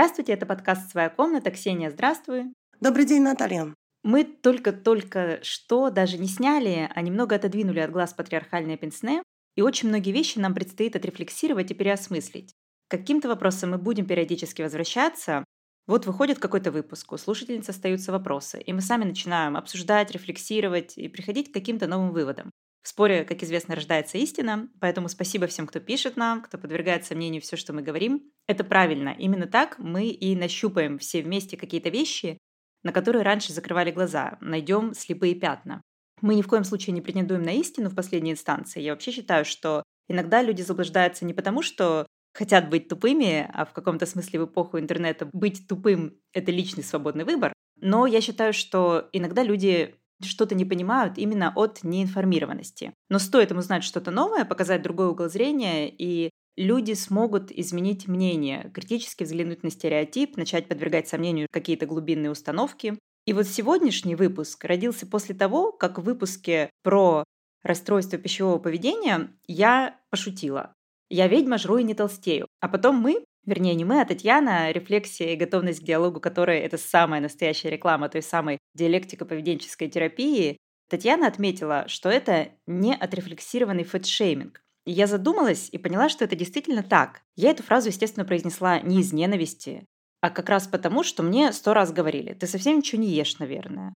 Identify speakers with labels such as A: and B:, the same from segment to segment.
A: Здравствуйте, это подкаст «Своя комната». Ксения, здравствуй.
B: Добрый день, Наталья.
A: Мы только-только что даже не сняли, а немного отодвинули от глаз патриархальное пенсне, и очень многие вещи нам предстоит отрефлексировать и переосмыслить. К каким-то вопросам мы будем периодически возвращаться. Вот выходит какой-то выпуск, у слушательниц остаются вопросы, и мы сами начинаем обсуждать, рефлексировать и приходить к каким-то новым выводам. В споре, как известно, рождается истина, поэтому спасибо всем, кто пишет нам, кто подвергает сомнению все, что мы говорим. Это правильно. Именно так мы и нащупаем все вместе какие-то вещи, на которые раньше закрывали глаза, найдем слепые пятна. Мы ни в коем случае не претендуем на истину в последней инстанции. Я вообще считаю, что иногда люди заблуждаются не потому, что хотят быть тупыми, а в каком-то смысле в эпоху интернета быть тупым — это личный свободный выбор. Но я считаю, что иногда люди что-то не понимают именно от неинформированности. Но стоит им узнать что-то новое, показать другой угол зрения, и люди смогут изменить мнение, критически взглянуть на стереотип, начать подвергать сомнению какие-то глубинные установки. И вот сегодняшний выпуск родился после того, как в выпуске про расстройство пищевого поведения я пошутила. Я ведьма, жру и не толстею. А потом мы вернее, не мы, а Татьяна, рефлексия и готовность к диалогу, которая это самая настоящая реклама той самой диалектико-поведенческой терапии, Татьяна отметила, что это не отрефлексированный фэтшейминг. И я задумалась и поняла, что это действительно так. Я эту фразу, естественно, произнесла не из ненависти, а как раз потому, что мне сто раз говорили, ты совсем ничего не ешь, наверное.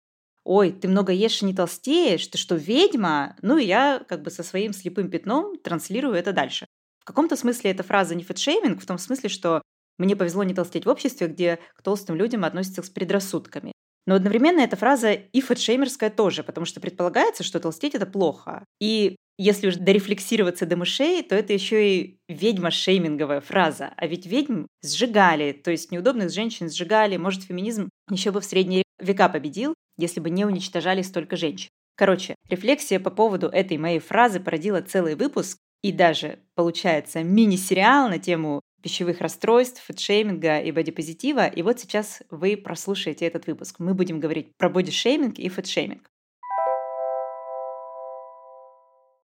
A: Ой, ты много ешь и не толстеешь, ты что, ведьма? Ну и я как бы со своим слепым пятном транслирую это дальше. В каком-то смысле эта фраза не фэтшейминг, в том смысле, что мне повезло не толстеть в обществе, где к толстым людям относятся с предрассудками. Но одновременно эта фраза и фэтшеймерская тоже, потому что предполагается, что толстеть – это плохо. И если уж дорефлексироваться до мышей, то это еще и ведьма-шейминговая фраза. А ведь ведьм сжигали, то есть неудобных женщин сжигали. Может, феминизм еще бы в средние века победил, если бы не уничтожали столько женщин. Короче, рефлексия по поводу этой моей фразы породила целый выпуск, и даже, получается, мини-сериал на тему пищевых расстройств, фэтшейминга и бодипозитива. И вот сейчас вы прослушаете этот выпуск. Мы будем говорить про бодишейминг и фэтшейминг.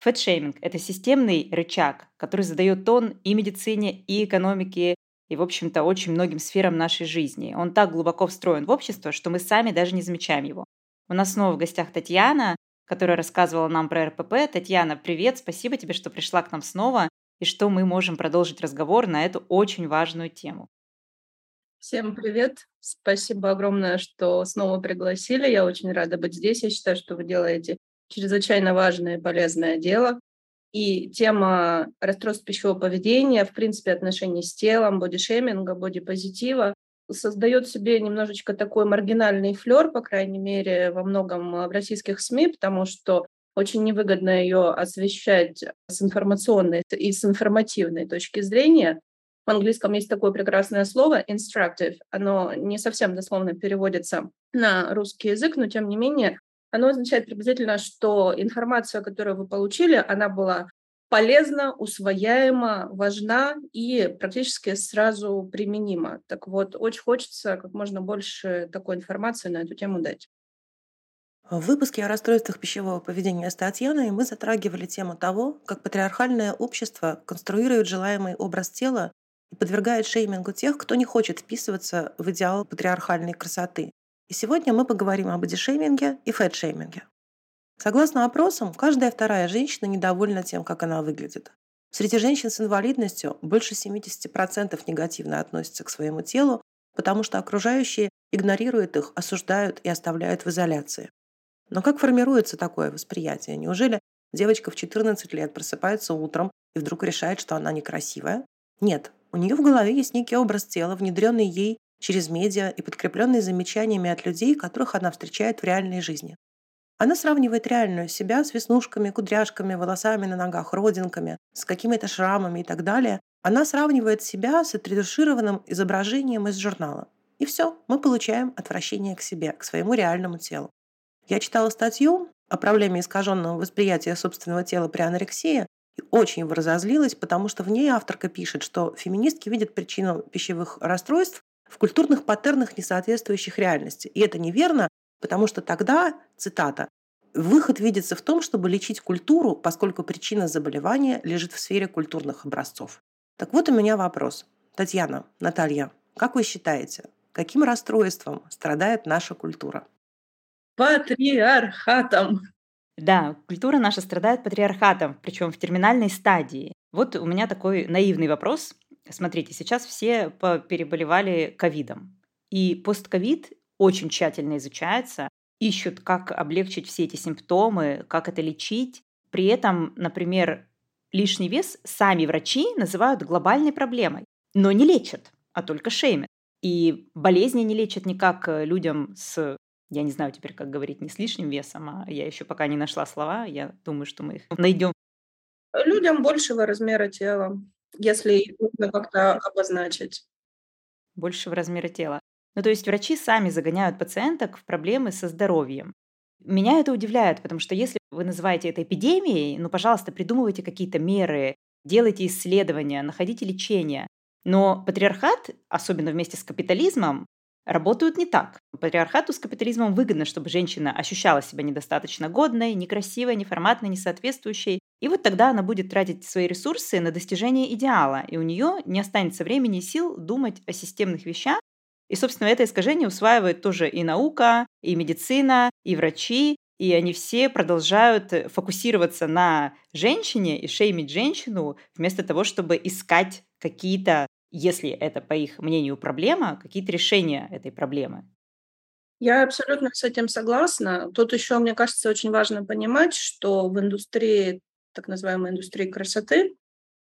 A: Фэтшейминг – это системный рычаг, который задает тон и медицине, и экономике, и, в общем-то, очень многим сферам нашей жизни. Он так глубоко встроен в общество, что мы сами даже не замечаем его. У нас снова в гостях Татьяна, которая рассказывала нам про РПП. Татьяна, привет, спасибо тебе, что пришла к нам снова и что мы можем продолжить разговор на эту очень важную тему.
C: Всем привет! Спасибо огромное, что снова пригласили. Я очень рада быть здесь. Я считаю, что вы делаете чрезвычайно важное и полезное дело. И тема расстройств пищевого поведения, в принципе, отношений с телом, бодишейминга, бодипозитива создает себе немножечко такой маргинальный флер, по крайней мере, во многом в российских СМИ, потому что очень невыгодно ее освещать с информационной и с информативной точки зрения. В английском есть такое прекрасное слово instructive. Оно не совсем дословно переводится на русский язык, но тем не менее оно означает приблизительно, что информация, которую вы получили, она была полезна, усвояема, важна и практически сразу применима. Так вот, очень хочется как можно больше такой информации на эту тему дать.
B: В выпуске о расстройствах пищевого поведения с Татьяной мы затрагивали тему того, как патриархальное общество конструирует желаемый образ тела и подвергает шеймингу тех, кто не хочет вписываться в идеал патриархальной красоты. И сегодня мы поговорим об бодишейминге и фэтшейминге. Согласно опросам, каждая вторая женщина недовольна тем, как она выглядит. Среди женщин с инвалидностью больше 70% негативно относятся к своему телу, потому что окружающие игнорируют их, осуждают и оставляют в изоляции. Но как формируется такое восприятие? Неужели девочка в 14 лет просыпается утром и вдруг решает, что она некрасивая? Нет, у нее в голове есть некий образ тела, внедренный ей через медиа и подкрепленный замечаниями от людей, которых она встречает в реальной жизни. Она сравнивает реальную себя с веснушками, кудряшками, волосами на ногах, родинками, с какими-то шрамами и так далее. Она сравнивает себя с отредушированным изображением из журнала. И все, мы получаем отвращение к себе, к своему реальному телу. Я читала статью о проблеме искаженного восприятия собственного тела при анорексии и очень разозлилась, потому что в ней авторка пишет, что феминистки видят причину пищевых расстройств в культурных паттернах, не соответствующих реальности. И это неверно, Потому что тогда, цитата, Выход видится в том, чтобы лечить культуру, поскольку причина заболевания лежит в сфере культурных образцов. Так вот у меня вопрос. Татьяна, Наталья, Как вы считаете, каким расстройством страдает наша культура?
C: Патриархатом.
A: Да, культура наша страдает патриархатом, причем в терминальной стадии. Вот у меня такой наивный вопрос. Смотрите, сейчас все переболевали ковидом. И постковид очень тщательно изучается, ищут, как облегчить все эти симптомы, как это лечить. При этом, например, лишний вес сами врачи называют глобальной проблемой, но не лечат, а только шеймят. И болезни не лечат никак людям с я не знаю теперь, как говорить, не с лишним весом, а я еще пока не нашла слова. Я думаю, что мы их найдем.
C: Людям большего размера тела, если нужно как-то обозначить.
A: Большего размера тела. Ну, то есть врачи сами загоняют пациенток в проблемы со здоровьем. Меня это удивляет, потому что если вы называете это эпидемией, ну, пожалуйста, придумывайте какие-то меры, делайте исследования, находите лечение. Но патриархат, особенно вместе с капитализмом, работают не так. Патриархату с капитализмом выгодно, чтобы женщина ощущала себя недостаточно годной, некрасивой, неформатной, несоответствующей. И вот тогда она будет тратить свои ресурсы на достижение идеала, и у нее не останется времени и сил думать о системных вещах. И, собственно, это искажение усваивает тоже и наука, и медицина, и врачи, и они все продолжают фокусироваться на женщине и шеймить женщину вместо того, чтобы искать какие-то если это, по их мнению, проблема, какие-то решения этой проблемы.
C: Я абсолютно с этим согласна. Тут еще, мне кажется, очень важно понимать, что в индустрии, так называемой индустрии красоты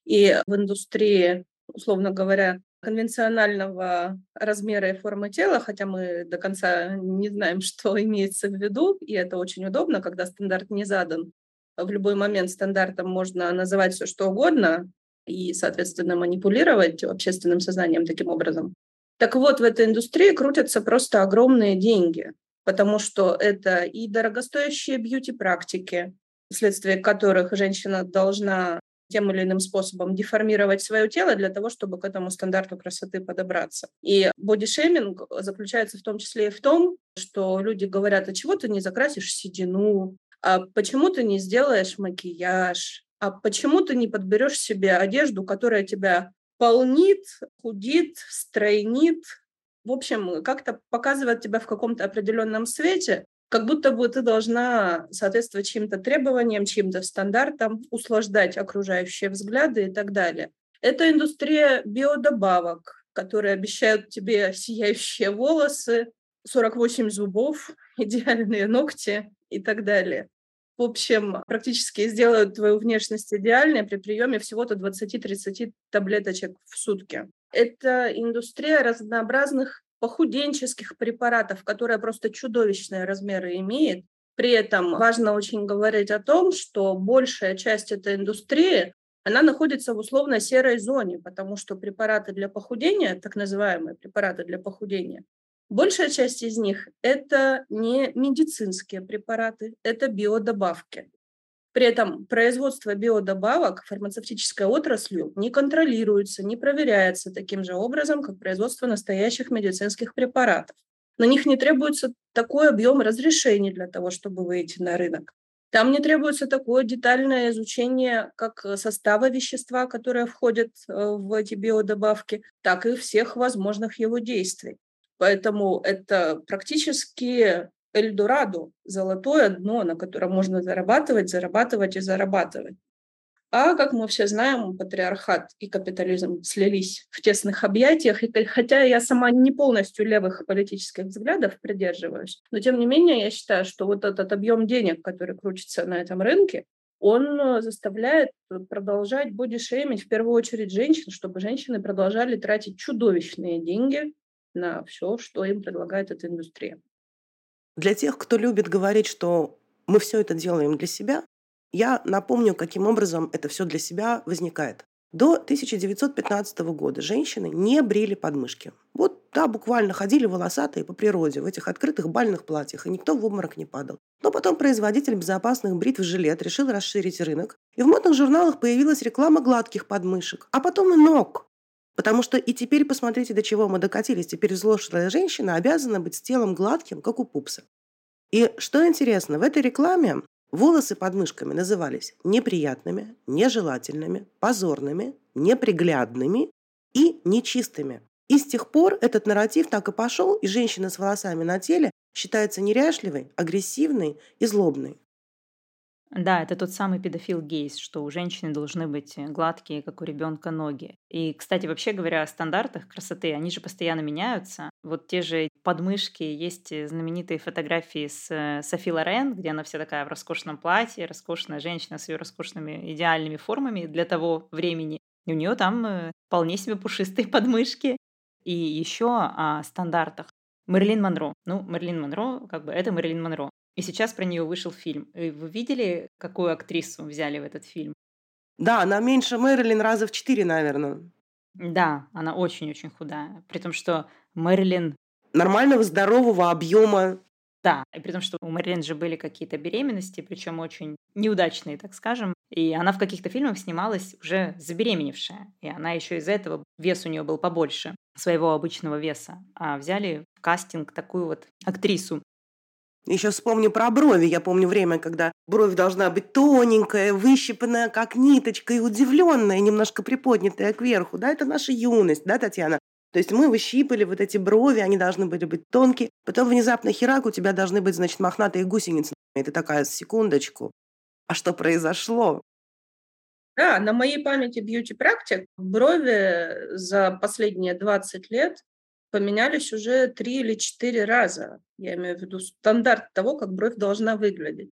C: и в индустрии, условно говоря, конвенционального размера и формы тела, хотя мы до конца не знаем, что имеется в виду, и это очень удобно, когда стандарт не задан. В любой момент стандартом можно называть все, что угодно, и, соответственно, манипулировать общественным сознанием таким образом. Так вот, в этой индустрии крутятся просто огромные деньги, потому что это и дорогостоящие бьюти-практики, вследствие которых женщина должна тем или иным способом деформировать свое тело для того, чтобы к этому стандарту красоты подобраться. И бодишейминг заключается в том числе и в том, что люди говорят, а чего ты не закрасишь седину, а почему ты не сделаешь макияж, а почему ты не подберешь себе одежду, которая тебя полнит, худит, стройнит, в общем, как-то показывает тебя в каком-то определенном свете, как будто бы ты должна соответствовать чьим-то требованиям, чьим-то стандартам, услаждать окружающие взгляды и так далее. Это индустрия биодобавок, которые обещают тебе сияющие волосы, 48 зубов, идеальные ногти и так далее в общем, практически сделают твою внешность идеальной при приеме всего-то 20-30 таблеточек в сутки. Это индустрия разнообразных похуденческих препаратов, которая просто чудовищные размеры имеет. При этом важно очень говорить о том, что большая часть этой индустрии она находится в условно серой зоне, потому что препараты для похудения, так называемые препараты для похудения, Большая часть из них – это не медицинские препараты, это биодобавки. При этом производство биодобавок фармацевтической отраслью не контролируется, не проверяется таким же образом, как производство настоящих медицинских препаратов. На них не требуется такой объем разрешений для того, чтобы выйти на рынок. Там не требуется такое детальное изучение как состава вещества, которое входит э, в эти биодобавки, так и всех возможных его действий. Поэтому это практически Эльдорадо, золотое дно, на котором можно зарабатывать, зарабатывать и зарабатывать. А, как мы все знаем, патриархат и капитализм слились в тесных объятиях. И хотя я сама не полностью левых политических взглядов придерживаюсь, но тем не менее я считаю, что вот этот объем денег, который крутится на этом рынке, он заставляет продолжать бодишеймить в первую очередь женщин, чтобы женщины продолжали тратить чудовищные деньги на все, что им предлагает эта индустрия.
B: Для тех, кто любит говорить, что мы все это делаем для себя, я напомню, каким образом это все для себя возникает. До 1915 года женщины не брили подмышки. Вот, да, буквально ходили волосатые по природе в этих открытых бальных платьях, и никто в обморок не падал. Но потом производитель безопасных бритв «Жилет» решил расширить рынок, и в модных журналах появилась реклама гладких подмышек, а потом и ног. Потому что и теперь посмотрите, до чего мы докатились. Теперь взрослая женщина обязана быть с телом гладким, как у пупса. И что интересно, в этой рекламе волосы под мышками назывались неприятными, нежелательными, позорными, неприглядными и нечистыми. И с тех пор этот нарратив так и пошел, и женщина с волосами на теле считается неряшливой, агрессивной и злобной.
A: Да, это тот самый педофил гейс, что у женщины должны быть гладкие, как у ребенка, ноги. И, кстати, вообще говоря о стандартах красоты, они же постоянно меняются. Вот те же подмышки, есть знаменитые фотографии с э, Софи Лорен, где она вся такая в роскошном платье, роскошная женщина с ее роскошными идеальными формами для того времени. И у нее там э, вполне себе пушистые подмышки. И еще о стандартах. Мэрилин Монро. Ну, Мэрилин Монро, как бы это Мэрилин Монро. И сейчас про нее вышел фильм. И вы видели, какую актрису взяли в этот фильм?
B: Да, она меньше Мэрилин раза в четыре, наверное.
A: Да, она очень-очень худая. При том, что Мэрилин...
B: Нормального, здорового объема.
A: Да, и при том, что у Мэрилин же были какие-то беременности, причем очень неудачные, так скажем. И она в каких-то фильмах снималась уже забеременевшая. И она еще из-за этого вес у нее был побольше своего обычного веса. А взяли в кастинг такую вот актрису.
B: Еще вспомню про брови. Я помню время, когда бровь должна быть тоненькая, выщипанная, как ниточка, и удивленная, немножко приподнятая кверху. Да, это наша юность, да, Татьяна? То есть мы выщипали вот эти брови, они должны были быть тонкие. Потом внезапно херак, у тебя должны быть, значит, мохнатые гусеницы. Ты такая, секундочку, а что произошло?
C: Да, на моей памяти бьюти-практик брови за последние 20 лет поменялись уже три или четыре раза. Я имею в виду стандарт того, как бровь должна выглядеть.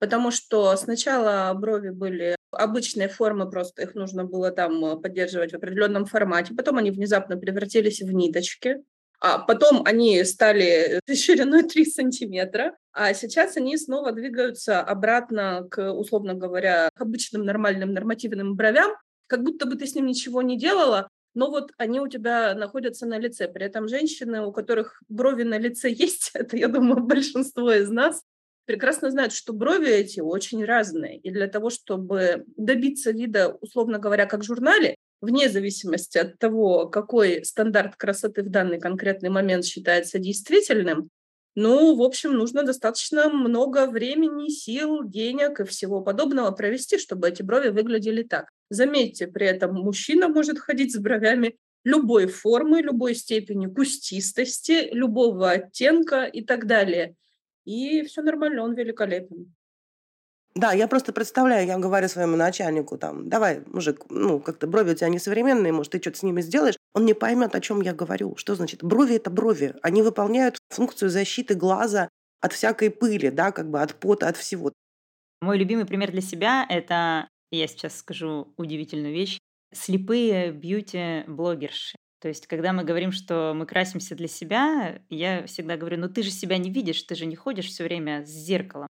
C: Потому что сначала брови были обычные формы, просто их нужно было там э, поддерживать в определенном формате. Потом они внезапно превратились в ниточки. А потом они стали шириной 3 сантиметра, а сейчас они снова двигаются обратно к, условно говоря, обычным нормальным нормативным бровям, как будто бы ты с ним ничего не делала, но вот они у тебя находятся на лице. При этом женщины, у которых брови на лице есть, это, я думаю, большинство из нас, прекрасно знают, что брови эти очень разные. И для того, чтобы добиться вида, условно говоря, как в журнале, вне зависимости от того, какой стандарт красоты в данный конкретный момент считается действительным, ну, в общем, нужно достаточно много времени, сил, денег и всего подобного провести, чтобы эти брови выглядели так. Заметьте, при этом мужчина может ходить с бровями любой формы, любой степени кустистости, любого оттенка и так далее. И все нормально, он великолепен.
B: Да, я просто представляю, я говорю своему начальнику, там, давай, мужик, ну, как-то брови у тебя не современные, может, ты что-то с ними сделаешь. Он не поймет, о чем я говорю. Что значит? Брови – это брови. Они выполняют функцию защиты глаза от всякой пыли, да, как бы от пота, от всего.
A: Мой любимый пример для себя – это, я сейчас скажу удивительную вещь, слепые бьюти-блогерши. То есть, когда мы говорим, что мы красимся для себя, я всегда говорю, ну ты же себя не видишь, ты же не ходишь все время с зеркалом.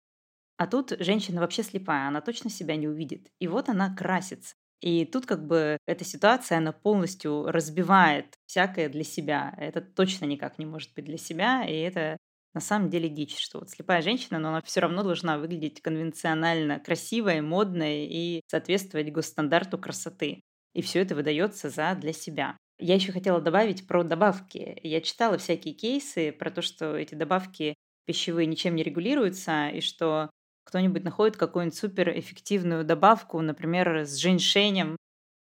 A: А тут женщина вообще слепая, она точно себя не увидит. И вот она красится. И тут как бы эта ситуация, она полностью разбивает всякое для себя. Это точно никак не может быть для себя, и это на самом деле дичь, что вот слепая женщина, но она все равно должна выглядеть конвенционально красивой, модной и соответствовать госстандарту красоты. И все это выдается за для себя. Я еще хотела добавить про добавки. Я читала всякие кейсы про то, что эти добавки пищевые ничем не регулируются, и что кто-нибудь находит какую-нибудь суперэффективную добавку, например, с женьшенем,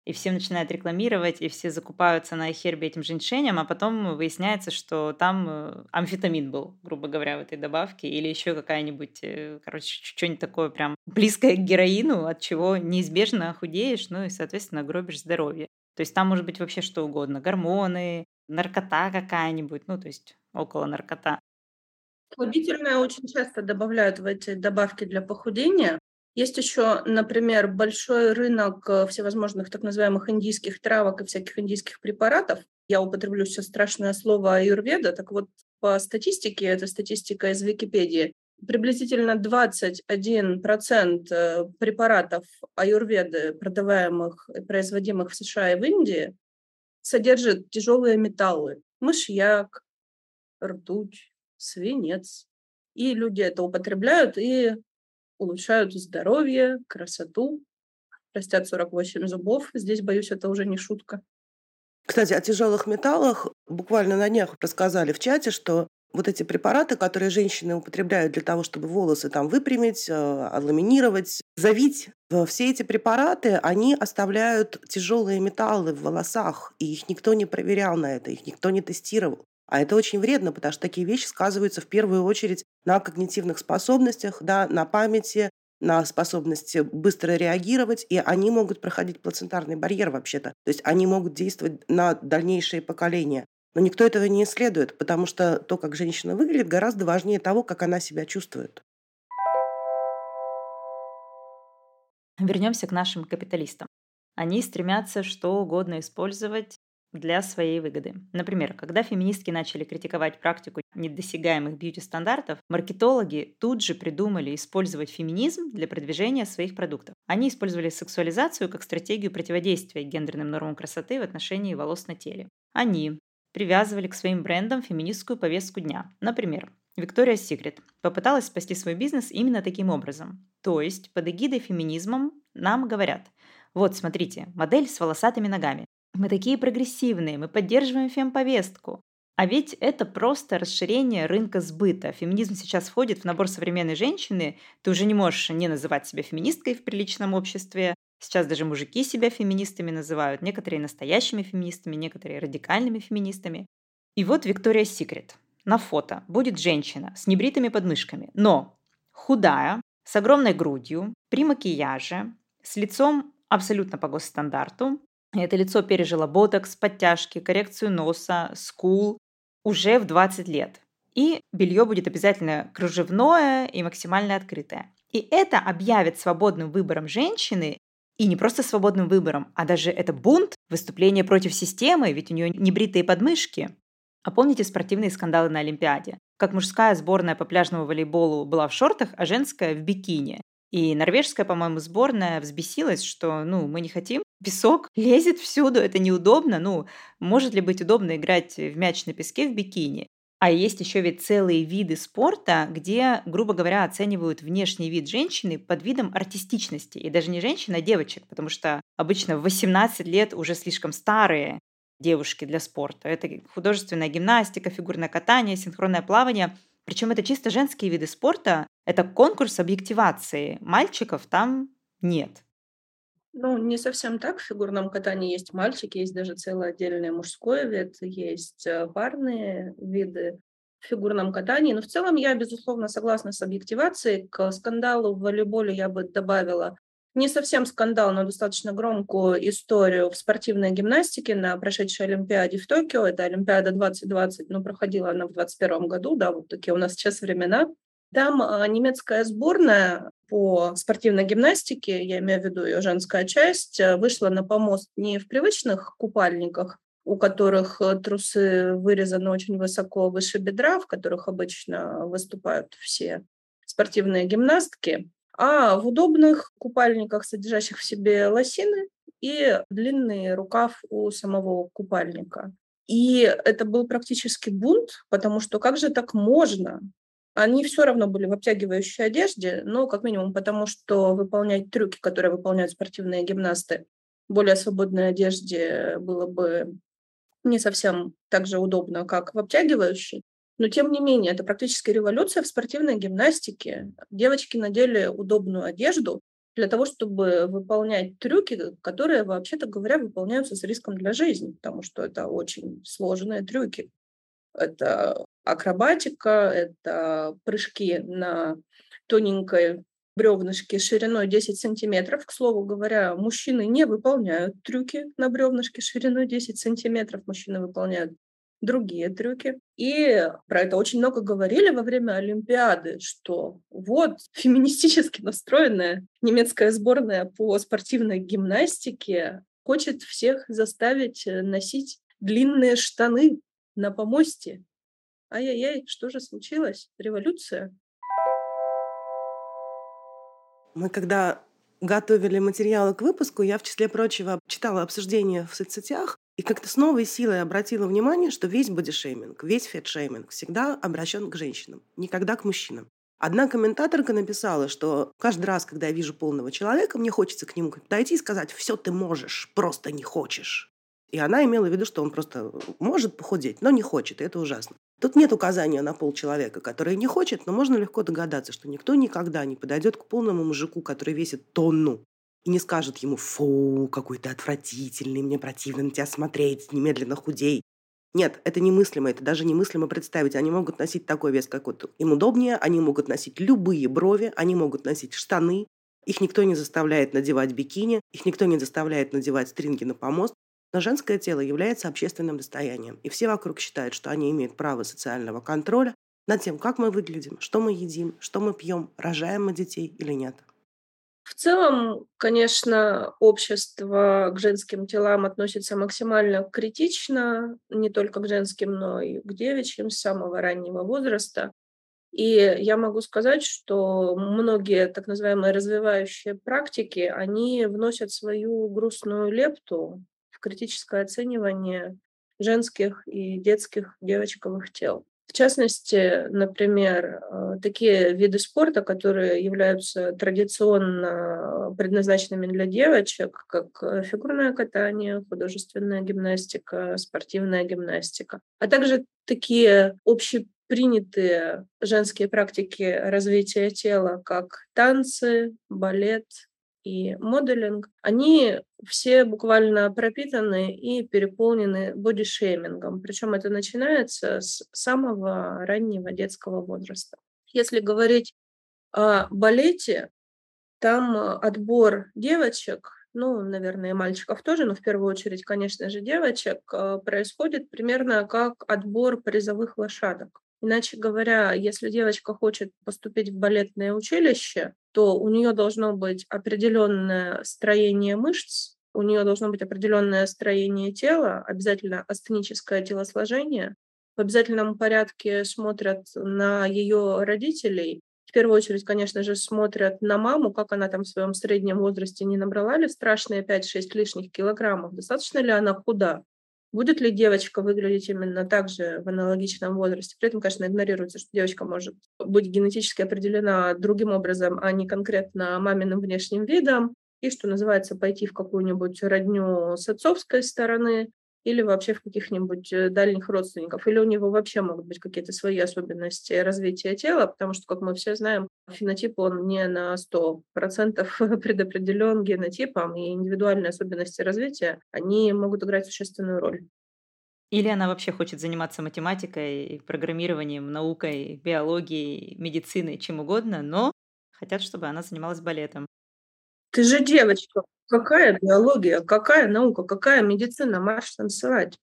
A: и все начинают рекламировать, и все закупаются на хербе этим женьшенем, а потом выясняется, что там э, амфетамин был, грубо говоря, в этой добавке, или еще какая-нибудь, э, короче, что-нибудь такое прям близкое к героину, от чего неизбежно худеешь, ну и, соответственно, гробишь здоровье. То есть там может быть вообще что угодно, гормоны, наркота какая-нибудь, ну то есть около наркота.
C: Слабительное очень часто добавляют в эти добавки для похудения. Есть еще, например, большой рынок э, всевозможных так называемых индийских травок и всяких индийских препаратов. Я употреблю сейчас страшное слово аюрведа. Так вот, по статистике, это статистика из Википедии, приблизительно 21% э, препаратов аюрведы, продаваемых и производимых в США и в Индии, содержат тяжелые металлы. Мышьяк, ртуть, свинец. И люди это употребляют и улучшают здоровье, красоту, растят 48 зубов. Здесь, боюсь, это уже не шутка.
B: Кстати, о тяжелых металлах буквально на днях рассказали в чате, что вот эти препараты, которые женщины употребляют для того, чтобы волосы там выпрямить, э, отламинировать, завить, все эти препараты, они оставляют тяжелые металлы в волосах, и их никто не проверял на это, их никто не тестировал. А это очень вредно, потому что такие вещи сказываются в первую очередь на когнитивных способностях, да, на памяти, на способности быстро реагировать, и они могут проходить плацентарный барьер вообще-то. То есть они могут действовать на дальнейшие поколения. Но никто этого не исследует, потому что то, как женщина выглядит, гораздо важнее того, как она себя чувствует.
A: Вернемся к нашим капиталистам. Они стремятся что угодно использовать для своей выгоды. Например, когда феминистки начали критиковать практику недосягаемых бьюти-стандартов, маркетологи тут же придумали использовать феминизм для продвижения своих продуктов. Они использовали сексуализацию как стратегию противодействия гендерным нормам красоты в отношении волос на теле. Они привязывали к своим брендам феминистскую повестку дня. Например, Виктория Секрет попыталась спасти свой бизнес именно таким образом. То есть под эгидой феминизмом нам говорят, вот смотрите, модель с волосатыми ногами. Мы такие прогрессивные, мы поддерживаем фемповестку. А ведь это просто расширение рынка сбыта. Феминизм сейчас входит в набор современной женщины. Ты уже не можешь не называть себя феминисткой в приличном обществе. Сейчас даже мужики себя феминистами называют. Некоторые настоящими феминистами, некоторые радикальными феминистами. И вот Виктория Секрет. На фото будет женщина с небритыми подмышками, но худая, с огромной грудью, при макияже, с лицом абсолютно по госстандарту, это лицо пережило ботокс, подтяжки, коррекцию носа, скул уже в 20 лет. И белье будет обязательно кружевное и максимально открытое. И это объявит свободным выбором женщины, и не просто свободным выбором, а даже это бунт, выступление против системы, ведь у нее небритые подмышки. А помните спортивные скандалы на Олимпиаде? Как мужская сборная по пляжному волейболу была в шортах, а женская в бикини. И норвежская, по-моему, сборная взбесилась, что, ну, мы не хотим. Песок лезет всюду, это неудобно. Ну, может ли быть удобно играть в мяч на песке в бикини? А есть еще ведь целые виды спорта, где, грубо говоря, оценивают внешний вид женщины под видом артистичности. И даже не женщин, а девочек, потому что обычно в 18 лет уже слишком старые девушки для спорта. Это художественная гимнастика, фигурное катание, синхронное плавание. Причем это чисто женские виды спорта. Это конкурс объективации. Мальчиков там нет.
C: Ну, не совсем так. В фигурном катании есть мальчики, есть даже целый отдельный мужской вид, есть э, парные виды в фигурном катании. Но в целом я, безусловно, согласна с объективацией. К скандалу в волейболе я бы добавила не совсем скандал, но достаточно громкую историю в спортивной гимнастике на прошедшей Олимпиаде в Токио. Это Олимпиада 2020, но проходила она в 2021 году, да, вот такие у нас сейчас времена. Там а, немецкая сборная по спортивной гимнастике, я имею в виду ее женская часть, э, вышла на помост не в привычных купальниках, у которых э, трусы вырезаны очень высоко выше бедра, в которых обычно выступают все спортивные гимнастки, а в удобных купальниках, содержащих в себе лосины и длинный рукав у самого купальника. И это был практически бунт, потому что как же так можно? Они все равно были в обтягивающей одежде, но как минимум потому, что выполнять трюки, которые выполняют спортивные гимнасты, в более свободной одежде было бы не совсем так же удобно, как в обтягивающей. Но тем не менее, это практически революция в спортивной гимнастике. Девочки надели удобную одежду для того, чтобы выполнять трюки, которые, вообще-то говоря, выполняются с риском для жизни, потому что это очень сложные трюки. Это акробатика, это прыжки на тоненькой бревнышке шириной 10 сантиметров. К слову говоря, мужчины не выполняют трюки на бревнышке шириной 10 сантиметров. Мужчины выполняют другие трюки. И про это очень много говорили во время Олимпиады, что вот феминистически настроенная немецкая сборная по спортивной гимнастике хочет всех заставить э, носить длинные штаны на помосте. Ай-яй-яй, что же случилось? Революция?
B: Мы когда готовили материалы к выпуску, я, в числе прочего, читала обсуждения в соцсетях и как-то с новой силой обратила внимание, что весь бодишейминг, весь фетшейминг всегда обращен к женщинам, никогда к мужчинам. Одна комментаторка написала, что каждый раз, когда я вижу полного человека, мне хочется к нему подойти и сказать «все ты можешь, просто не хочешь». И она имела в виду, что он просто может похудеть, но не хочет, и это ужасно. Тут нет указания на пол человека, который не хочет, но можно легко догадаться, что никто никогда не подойдет к полному мужику, который весит тонну, и не скажет ему «Фу, какой ты отвратительный, мне противно на тебя смотреть, немедленно худей». Нет, это немыслимо, это даже немыслимо представить. Они могут носить такой вес, как вот им удобнее, они могут носить любые брови, они могут носить штаны, их никто не заставляет надевать бикини, их никто не заставляет надевать стринги на помост, но женское тело является общественным достоянием, и все вокруг считают, что они имеют право социального контроля над тем, как мы выглядим, что мы едим, что мы пьем, рожаем мы детей или нет.
C: В целом, конечно, общество к женским телам относится максимально критично, не только к женским, но и к девичьим с самого раннего возраста. И я могу сказать, что многие так называемые развивающие практики, они вносят свою грустную лепту критическое оценивание женских и детских девочковых тел. В частности, например, э, такие виды спорта, которые являются традиционно предназначенными для девочек, как э, фигурное катание, художественная гимнастика, спортивная гимнастика, а также такие общепринятые женские практики развития тела, как танцы, балет, и моделинг, они все буквально пропитаны и переполнены бодишеймингом. Причем это начинается с самого раннего детского возраста. Если говорить о балете, там отбор девочек, ну, наверное, и мальчиков тоже, но в первую очередь, конечно же, девочек, э, происходит примерно как отбор призовых лошадок. Иначе говоря, если девочка хочет поступить в балетное училище, то у нее должно быть определенное строение мышц, у нее должно быть определенное строение тела, обязательно астеническое телосложение. В обязательном порядке смотрят на ее родителей. В первую очередь, конечно же, смотрят на маму, как она там в своем среднем возрасте не набрала ли страшные 5-6 лишних килограммов, достаточно ли она худа. Будет ли девочка выглядеть именно так же в аналогичном возрасте? При этом, конечно, игнорируется, что девочка может быть генетически определена другим образом, а не конкретно маминым внешним видом, и, что называется, пойти в какую-нибудь родню с отцовской стороны, или вообще в каких-нибудь э, дальних родственников, или у него вообще могут быть какие-то свои особенности развития тела, потому что, как мы все знаем, фенотип, он не на 100% предопределен генотипом, и индивидуальные особенности развития, они могут играть существенную роль.
A: Или она вообще хочет заниматься математикой, программированием, наукой, биологией, медициной, чем угодно, но хотят, чтобы она занималась балетом.
C: Ты же девочка, Какая биология, какая наука, какая медицина, марш танцевать.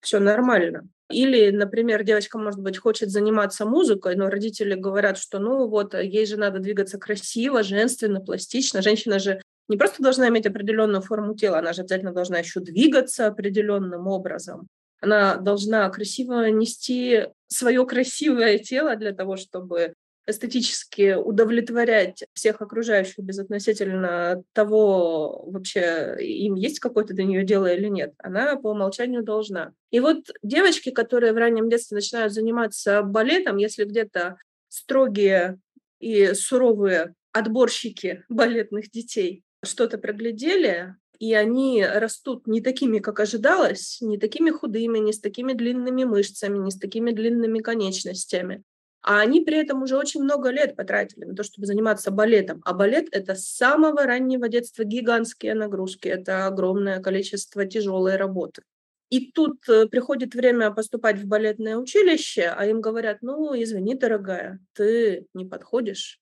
C: Все нормально. Или, например, девочка, может быть, хочет заниматься музыкой, но родители говорят, что ну вот, ей же надо двигаться красиво, женственно, пластично. Женщина же не просто должна иметь определенную форму тела, она же обязательно должна еще двигаться определенным образом. Она должна красиво нести свое красивое тело для того, чтобы эстетически удовлетворять всех окружающих безотносительно того, вообще им есть какое-то до нее дело или нет, она по умолчанию должна. И вот девочки, которые в раннем детстве начинают заниматься балетом, если где-то строгие и суровые отборщики балетных детей что-то проглядели, и они растут не такими, как ожидалось, не такими худыми, не с такими длинными мышцами, не с такими длинными конечностями, а они при этом уже очень много лет потратили на то, чтобы заниматься балетом. А балет — это с самого раннего детства гигантские нагрузки, это огромное количество тяжелой работы. И тут э, приходит время поступать в балетное училище, а им говорят, ну, извини, дорогая, ты не подходишь,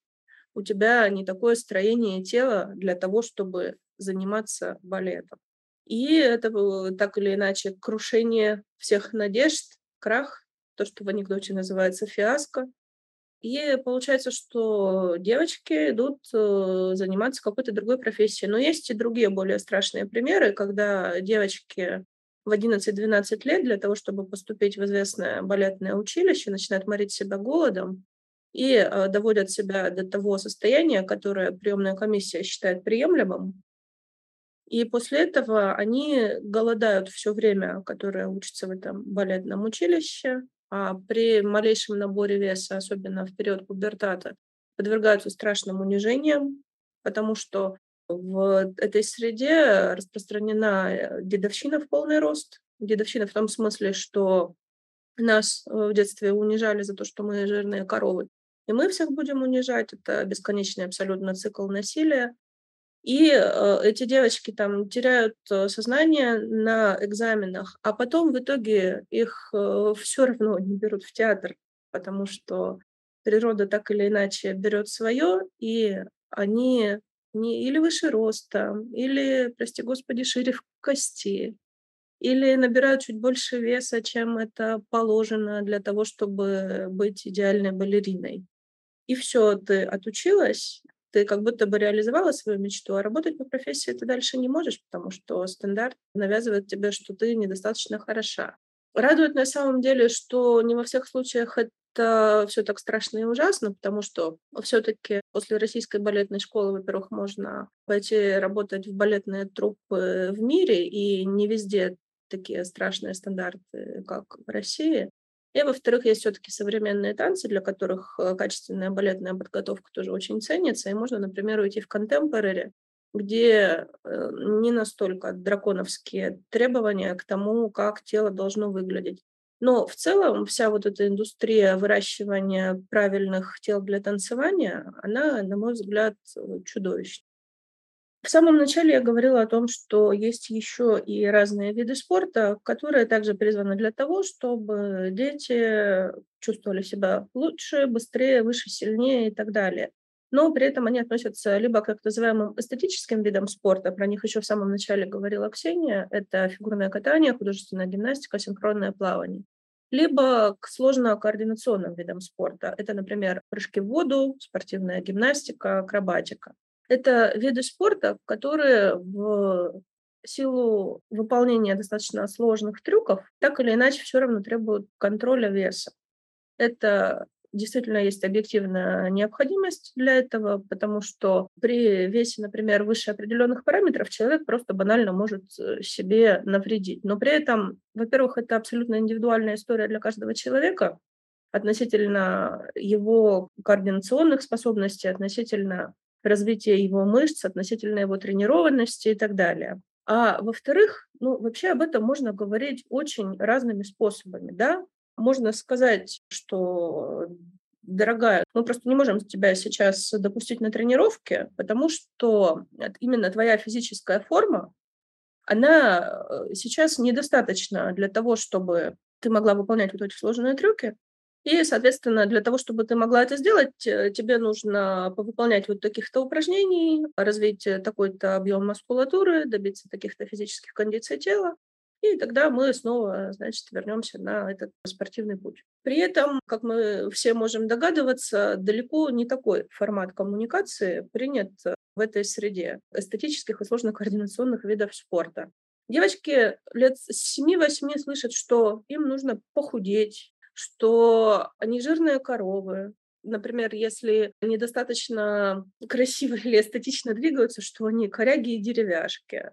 C: у тебя не такое строение тела для того, чтобы заниматься балетом. И это было так или иначе крушение всех надежд, крах, то, что в анекдоте называется фиаско. И получается, что девочки идут э, заниматься какой-то другой профессией. Но есть и другие более страшные примеры, когда девочки в 11-12 лет для того, чтобы поступить в известное балетное училище, начинают морить себя голодом и э, доводят себя до того состояния, которое приемная комиссия считает приемлемым. И после этого они голодают все время, которое учатся в этом балетном училище, при малейшем наборе веса, особенно в период пубертата, подвергаются страшным унижениям, потому что в этой среде распространена э, дедовщина в полный рост. Дедовщина в том смысле, что нас в детстве унижали за то, что мы жирные коровы, и мы всех будем унижать. Это бесконечный абсолютно цикл насилия. И э, эти девочки там теряют э, сознание на экзаменах, а потом в итоге их э, все равно не берут в театр, потому что природа так или иначе берет свое, и они не или выше роста, или, прости господи, шире в кости, или набирают чуть больше веса, чем это положено для того, чтобы быть идеальной балериной. И все, ты отучилась, ты как будто бы реализовала свою мечту, а работать по профессии ты дальше не можешь, потому что стандарт навязывает тебе, что ты недостаточно хороша. Радует на самом деле, что не во всех случаях это все так страшно и ужасно, потому что все-таки после российской балетной школы, во-первых, можно пойти работать в балетные труппы в мире, и не везде такие страшные стандарты, как в России. И, во-вторых, есть все-таки современные танцы, для которых э, качественная балетная подготовка тоже очень ценится. И можно, например, уйти в контемпорари, где э, не настолько драконовские требования к тому, как тело должно выглядеть. Но в целом вся вот эта индустрия выращивания правильных тел для танцевания, она, на мой взгляд, э, чудовищна. В самом начале я говорила о том, что есть еще и разные виды спорта, которые также призваны для того, чтобы дети чувствовали себя лучше, быстрее, выше, сильнее и так далее. Но при этом они относятся либо к так называемым эстетическим видам спорта, про них еще в самом начале говорила Ксения, это фигурное катание, художественная гимнастика, синхронное плавание, либо к сложно-координационным видам спорта. Это, например, прыжки в воду, спортивная гимнастика, акробатика. Это виды спорта, которые в силу выполнения достаточно сложных трюков так или иначе все равно требуют контроля веса. Это действительно есть объективная необходимость для этого, потому что при весе, например, выше определенных параметров человек просто банально может э, себе навредить. Но при этом, во-первых, это абсолютно индивидуальная история для каждого человека относительно его координационных способностей, относительно развития его мышц, относительно его тренированности и так далее. А во-вторых, ну, вообще об этом можно говорить очень разными способами, да. Можно сказать, что дорогая, мы просто не можем тебя сейчас допустить на тренировке, потому что именно твоя физическая форма, она э, сейчас недостаточна для того, чтобы ты могла выполнять вот эти сложные трюки, и, соответственно, для того, чтобы ты могла это сделать, э, тебе нужно повыполнять вот таких-то упражнений, развить э, такой-то объем мускулатуры, добиться таких-то физических кондиций тела, и тогда мы снова, значит, вернемся на этот спортивный путь. При этом, как мы все можем догадываться, далеко не такой формат коммуникации принят в этой среде эстетических и сложно-координационных видов спорта. Девочки лет с 7-8 слышат, что им нужно похудеть, что они жирные коровы. Например, если они достаточно красиво или эстетично двигаются, что они коряги и деревяшки.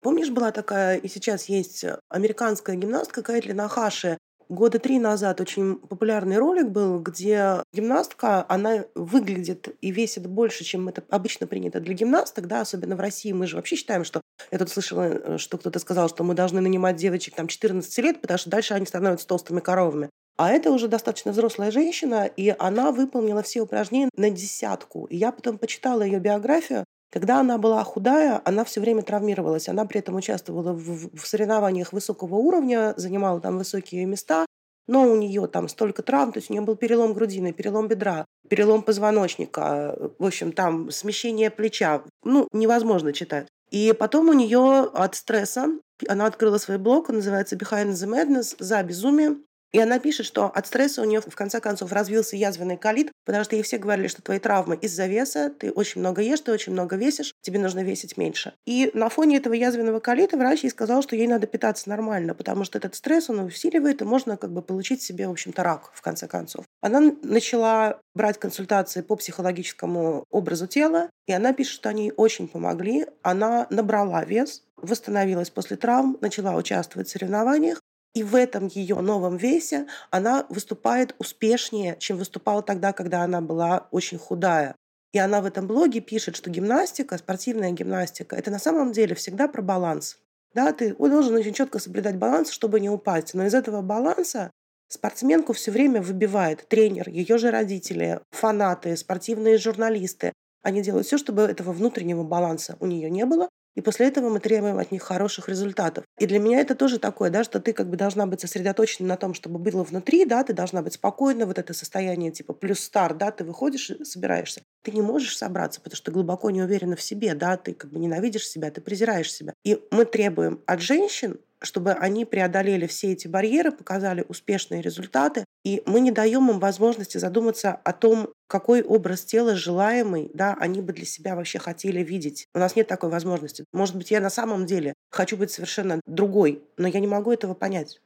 B: Помнишь, была такая, и сейчас есть э, американская гимнастка Кэтлин Ахаши, года три назад очень популярный ролик был, где гимнастка, она выглядит и весит больше, чем это обычно принято для гимнасток, да, особенно в России. Мы же вообще считаем, что я тут слышала, э, что кто-то сказал, что мы должны нанимать девочек там 14 лет, потому что дальше они становятся толстыми коровами. А это уже достаточно взрослая женщина, и она выполнила все упражнения на десятку. И я потом почитала ее биографию, когда она была худая, она все время травмировалась. Она при этом участвовала в, в соревнованиях высокого уровня, занимала там высокие места, но у нее там столько травм, то есть у нее был перелом грудины, перелом бедра, перелом позвоночника, в общем, там смещение плеча. Ну, невозможно читать. И потом у нее от стресса она открыла свой блог, он называется Behind the Madness, за безумие. И она пишет, что от стресса у нее в конце концов развился язвенный колит, потому что ей все говорили, что твои травмы из-за веса, ты очень много ешь, ты очень много весишь, тебе нужно весить меньше. И на фоне этого язвенного колита врач ей сказал, что ей надо питаться нормально, потому что этот стресс, он усиливает, и можно как бы получить себе, в общем-то, рак, в конце концов. Она начала брать консультации по психологическому образу тела, и она пишет, что они ей очень помогли. Она набрала вес, восстановилась после травм, начала участвовать в соревнованиях, и в этом ее новом весе она выступает успешнее, чем выступала тогда, когда она была очень худая. И она в этом блоге пишет, что гимнастика, спортивная гимнастика, это на самом деле всегда про баланс. Да, ты должен очень четко соблюдать баланс, чтобы не упасть. Но из этого баланса Спортсменку все время выбивает тренер, ее же родители, фанаты, спортивные журналисты. Они делают все, чтобы этого внутреннего баланса у нее не было, и после этого мы требуем от них хороших результатов. И для меня это тоже такое, да, что ты как бы должна быть сосредоточена на том, чтобы было внутри, да, ты должна быть спокойна, вот это состояние типа плюс стар, да, ты выходишь и собираешься. Ты не можешь собраться, потому что ты глубоко не уверена в себе, да, ты как бы ненавидишь себя, ты презираешь себя. И мы требуем от женщин чтобы они преодолели все эти барьеры, показали успешные результаты, и мы не даем им возможности задуматься о том, какой образ тела желаемый, да, они бы для себя вообще хотели видеть. У нас нет такой возможности. Может быть, я на самом деле хочу быть совершенно другой, но я не могу этого понять.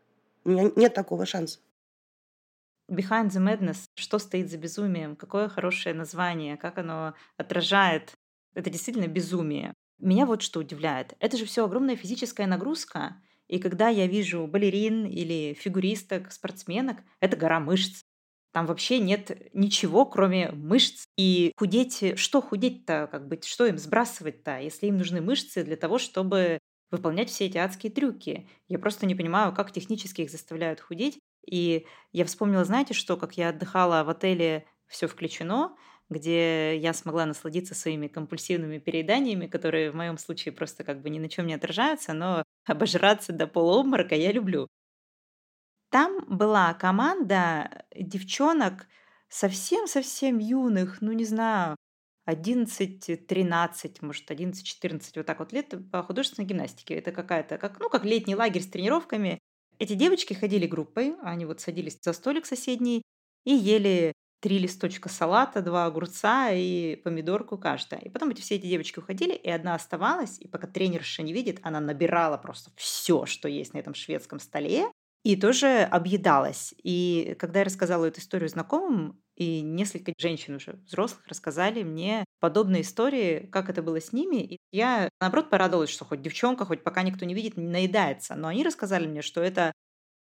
B: У меня нет такого шанса.
A: Behind the Madness. Что стоит за безумием? Какое хорошее название? Как оно отражает? Это действительно безумие. Меня вот что удивляет. Это же все огромная физическая нагрузка. И когда я вижу балерин или фигуристок, спортсменок, это гора мышц. Там вообще нет ничего, кроме мышц. И худеть, что худеть-то, как бы, что им сбрасывать-то, если им нужны мышцы для того, чтобы выполнять все эти адские трюки. Я просто не понимаю, как технически их заставляют худеть. И я вспомнила, знаете что, как я отдыхала в отеле «Все включено», где я смогла насладиться своими компульсивными перееданиями, которые в моем случае просто как бы ни на чем не отражаются, но обожраться до полуобморока я люблю. Там была команда девчонок совсем-совсем юных, ну не знаю, 11-13, может, 11-14, вот так вот лет по художественной гимнастике. Это какая-то, как, ну, как летний лагерь с тренировками. Эти девочки ходили группой, они вот садились за столик соседний и ели три листочка салата, два огурца и помидорку каждая. И потом эти все эти девочки уходили, и одна оставалась, и пока тренерша не видит, она набирала просто все, что есть на этом шведском столе, и тоже объедалась. И когда я рассказала эту историю знакомым, и несколько женщин уже взрослых рассказали мне подобные истории, как это было с ними. И я, наоборот, порадовалась, что хоть девчонка, хоть пока никто не видит, не наедается. Но они рассказали мне, что это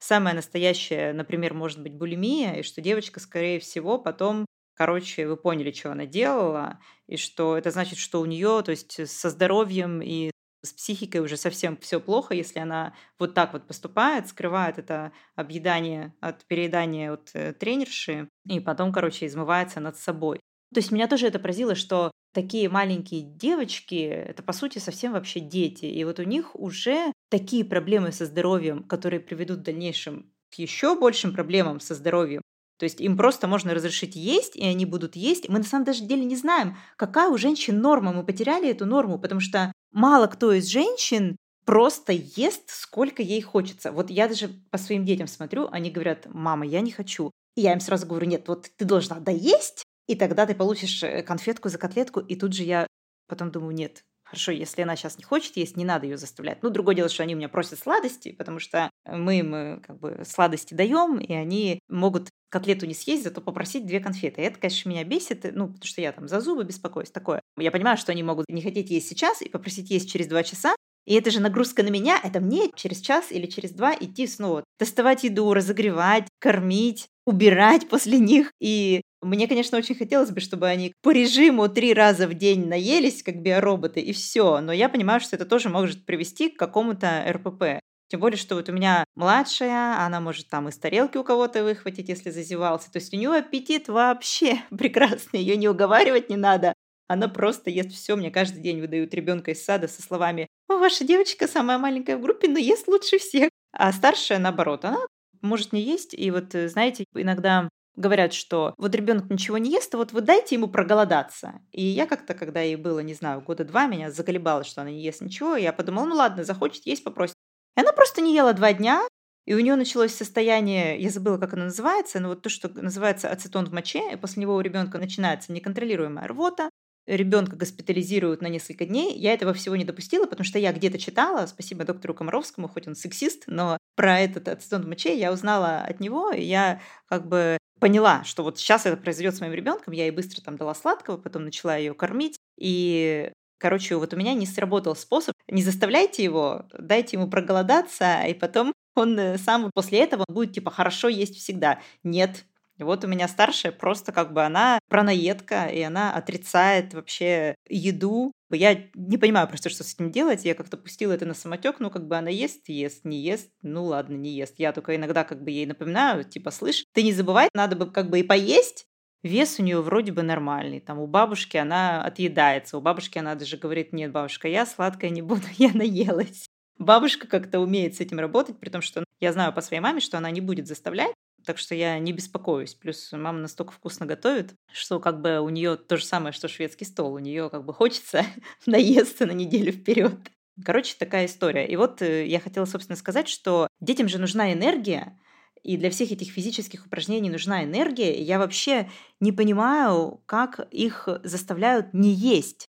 A: самая настоящая, например, может быть булимия, и что девочка, скорее всего, потом короче, вы поняли, что она делала, и что это значит, что у нее, то есть со здоровьем и с психикой уже совсем все плохо, если она вот так вот поступает, скрывает это объедание от переедания от э, тренерши, и потом, короче, измывается над собой. То есть меня тоже это поразило, что такие маленькие девочки, это по сути совсем вообще дети. И вот у них уже такие проблемы со здоровьем, которые приведут в дальнейшем к еще большим проблемам со здоровьем. То есть им просто можно разрешить есть, и они будут есть. Мы на самом деле не знаем, какая у женщин норма. Мы потеряли эту норму, потому что мало кто из женщин просто ест, сколько ей хочется. Вот я даже по своим детям смотрю, они говорят, мама, я не хочу. И я им сразу говорю, нет, вот ты должна доесть, и тогда ты получишь э, конфетку за котлетку, и тут же я потом думаю, нет, Хорошо, если она сейчас не хочет есть, не надо ее заставлять. Ну, другое дело, что они у меня просят сладости, потому что мы им э, как бы сладости даем, и они могут котлету не съесть, зато попросить две конфеты. И это, конечно, меня бесит, ну, потому что я там за зубы беспокоюсь, такое. Я понимаю, что они могут не хотеть есть сейчас и попросить есть через два часа, и это же нагрузка на меня, это мне через час или через два идти снова доставать еду, разогревать, кормить, убирать после них. И мне, конечно, очень хотелось бы, чтобы они по режиму три раза в день наелись, как биороботы, и все. Но я понимаю, что это тоже может привести к какому-то РПП. Тем более, что вот у меня младшая, она может там из тарелки у кого-то выхватить, если зазевался. То есть у нее аппетит вообще прекрасный, ее не уговаривать не надо. Она просто ест все. Мне каждый день выдают ребенка из сада со словами «О, ваша девочка самая маленькая в группе, но ест лучше всех». А старшая, наоборот, она может не есть. И вот, э, знаете, иногда говорят, что вот ребенок ничего не ест, а вот вы дайте ему проголодаться. И я как-то, когда ей было, не знаю, года два, меня заколебало, что она не ест ничего, и я подумала, ну ладно, захочет есть, попросит. И она просто не ела два дня, и у нее началось состояние, я забыла, как оно называется, но вот то, что называется ацетон в моче, и после него у ребенка начинается неконтролируемая рвота, ребенка госпитализируют на несколько дней. Я этого всего не допустила, потому что я где-то читала, спасибо доктору Комаровскому, хоть он сексист, но про этот ацетон в я узнала от него, и я как бы поняла, что вот сейчас это произойдет с моим ребенком, я ей быстро там дала сладкого, потом начала ее кормить, и Короче, вот у меня не сработал способ. Не заставляйте его, дайте ему проголодаться, и потом он э, сам после этого будет типа хорошо есть всегда. Нет, Вот у меня старшая просто как бы она пронаедка, и она отрицает вообще еду. Я не понимаю просто, что с этим делать. Я как-то пустила это на самотек, ну как бы она ест, ест, не ест, ну ладно, не ест. Я только иногда как бы ей напоминаю, типа, слышь, ты не забывай, надо бы как бы и поесть, Вес у нее вроде бы нормальный. Там у бабушки она отъедается. У бабушки она даже говорит, нет, бабушка, я сладкое не буду, я наелась. Бабушка как-то умеет с этим работать, при том, что я знаю по своей маме, что она не будет заставлять, так что я не беспокоюсь. Плюс мама настолько вкусно готовит, что как бы у нее то же самое, что шведский стол. У нее как бы хочется наесться на неделю вперед. Короче, такая история. И вот э, я хотела, собственно, сказать, что детям же нужна энергия, и для всех этих физических упражнений нужна энергия. И я вообще не понимаю, как их заставляют не есть.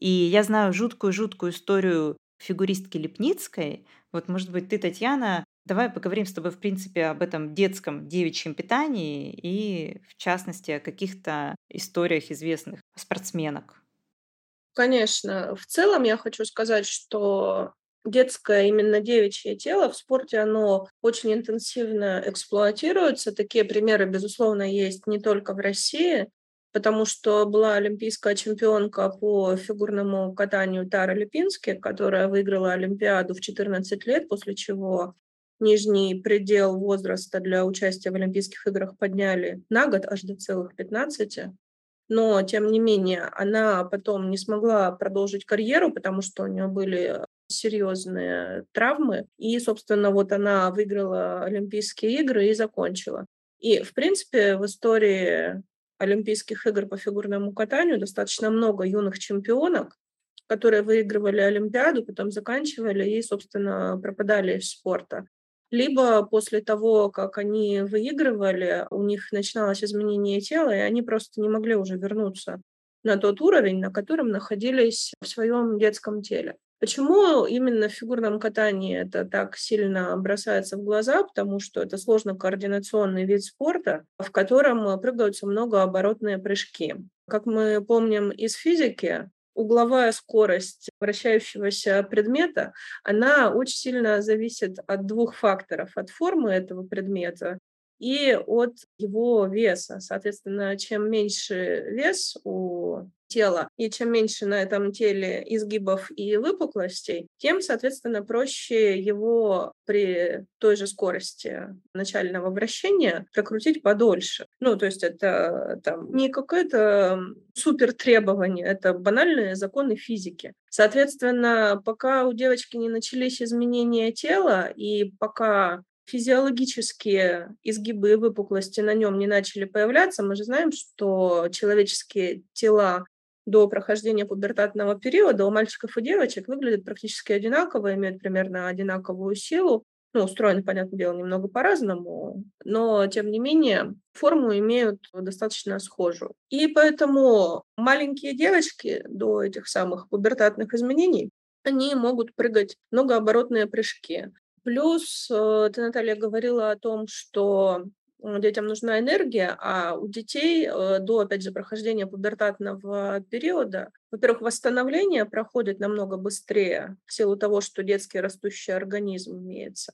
A: И я знаю жуткую-жуткую историю фигуристки Лепницкой. Вот, может быть, ты, Татьяна, Давай поговорим с тобой, в принципе, об этом детском девичьем питании и, в частности, о каких-то историях известных спортсменок.
C: Конечно. В целом я хочу сказать, что детское именно девичье тело в спорте, оно очень интенсивно эксплуатируется. Такие примеры, безусловно, есть не только в России, потому что была олимпийская чемпионка по фигурному катанию Тара Липински, которая выиграла Олимпиаду в 14 лет, после чего нижний предел возраста для участия в Олимпийских играх подняли на год аж до целых 15. Но, тем не менее, она потом не смогла продолжить карьеру, потому что у нее были серьезные травмы. И, собственно, вот она выиграла Олимпийские игры и закончила. И, в принципе, в истории Олимпийских игр по фигурному катанию достаточно много юных чемпионок, которые выигрывали Олимпиаду, потом заканчивали и, собственно, пропадали из спорта либо после того, как они выигрывали, у них начиналось изменение тела, и они просто не могли уже вернуться на тот уровень, на котором находились в своем детском теле. Почему именно в фигурном катании это так сильно бросается в глаза? Потому что это сложно координационный вид спорта, в котором прыгаются многооборотные прыжки. Как мы помним из физики, угловая скорость вращающегося предмета, она очень сильно зависит от двух факторов. От формы этого предмета и от его веса. Соответственно, чем меньше вес у тела, и чем меньше на этом теле изгибов и выпуклостей, тем, соответственно, проще его при той же скорости начального вращения прокрутить подольше. Ну, то есть это там не какое-то супер требование, это банальные законы физики. Соответственно, пока у девочки не начались изменения тела, и пока физиологические изгибы и выпуклости на нем не начали появляться, мы же знаем, что человеческие тела до прохождения пубертатного периода у мальчиков и девочек выглядят практически одинаково, имеют примерно одинаковую силу. Ну, устроены, понятное дело, немного по-разному, но, тем не менее, форму имеют достаточно схожую. И поэтому маленькие девочки до этих самых пубертатных изменений они могут прыгать многооборотные прыжки. Плюс э, ты, Наталья, говорила о том, что детям нужна энергия, а у детей э, до, опять же, прохождения пубертатного периода, во-первых, восстановление проходит намного быстрее в силу того, что детский растущий организм имеется.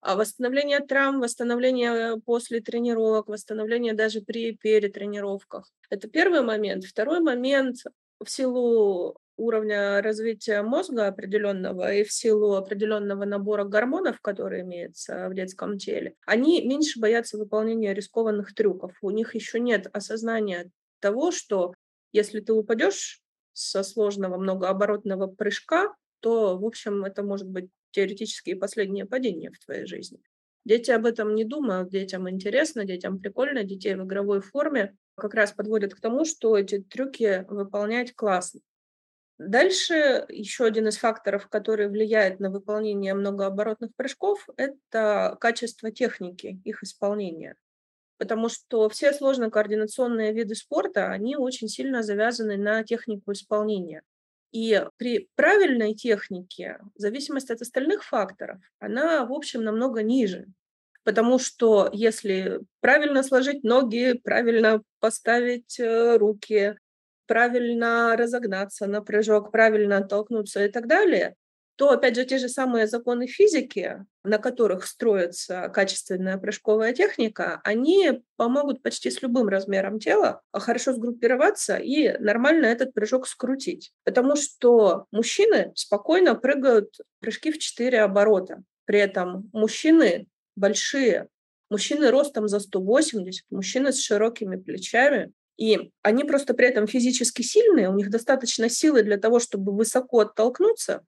C: А восстановление травм, восстановление после тренировок, восстановление даже при перетренировках. Это первый момент. Второй момент в силу уровня развития мозга определенного и в силу определенного набора гормонов, которые имеются в детском теле, они меньше боятся выполнения рискованных трюков. У них еще нет осознания того, что если ты упадешь со сложного многооборотного прыжка, то, в общем, это может быть теоретически и последнее падение в твоей жизни. Дети об этом не думают, детям интересно, детям прикольно, детей в игровой форме как раз подводят к тому, что эти трюки выполнять классно. Дальше еще один из факторов, который влияет на выполнение многооборотных прыжков, это качество техники, их исполнения. Потому что все сложно-координационные виды спорта, они очень сильно завязаны на технику исполнения. И при правильной технике зависимость от остальных факторов, она, в общем, намного ниже. Потому что если правильно сложить ноги, правильно поставить э, руки, правильно разогнаться на прыжок, правильно оттолкнуться и так далее, то, опять же, те же самые законы физики, на которых строится качественная прыжковая техника, они помогут почти с любым размером тела хорошо сгруппироваться и нормально этот прыжок скрутить. Потому что мужчины спокойно прыгают прыжки в 4 оборота. При этом мужчины большие, мужчины ростом за 180, мужчины с широкими плечами, и они просто при этом физически сильные, у них достаточно силы для того, чтобы высоко оттолкнуться,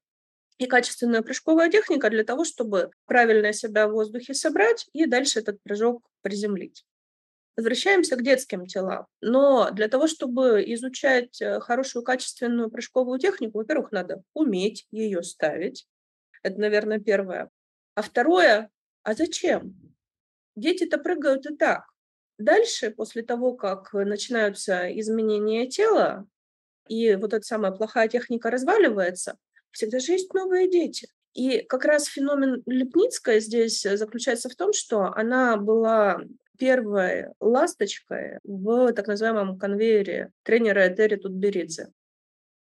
C: и качественная прыжковая техника для того, чтобы правильно себя в воздухе собрать и дальше этот прыжок приземлить. Возвращаемся к детским телам. Но для того, чтобы изучать э, хорошую качественную прыжковую технику, во-первых, надо уметь ее ставить. Это, наверное, первое. А второе, а зачем? Дети-то прыгают и так. Дальше, после того, как начинаются изменения тела, и вот эта самая плохая техника разваливается, всегда же есть новые дети. И как раз феномен Лепницкая здесь заключается в том, что она была первой ласточкой в так называемом конвейере тренера Этери Тутберидзе.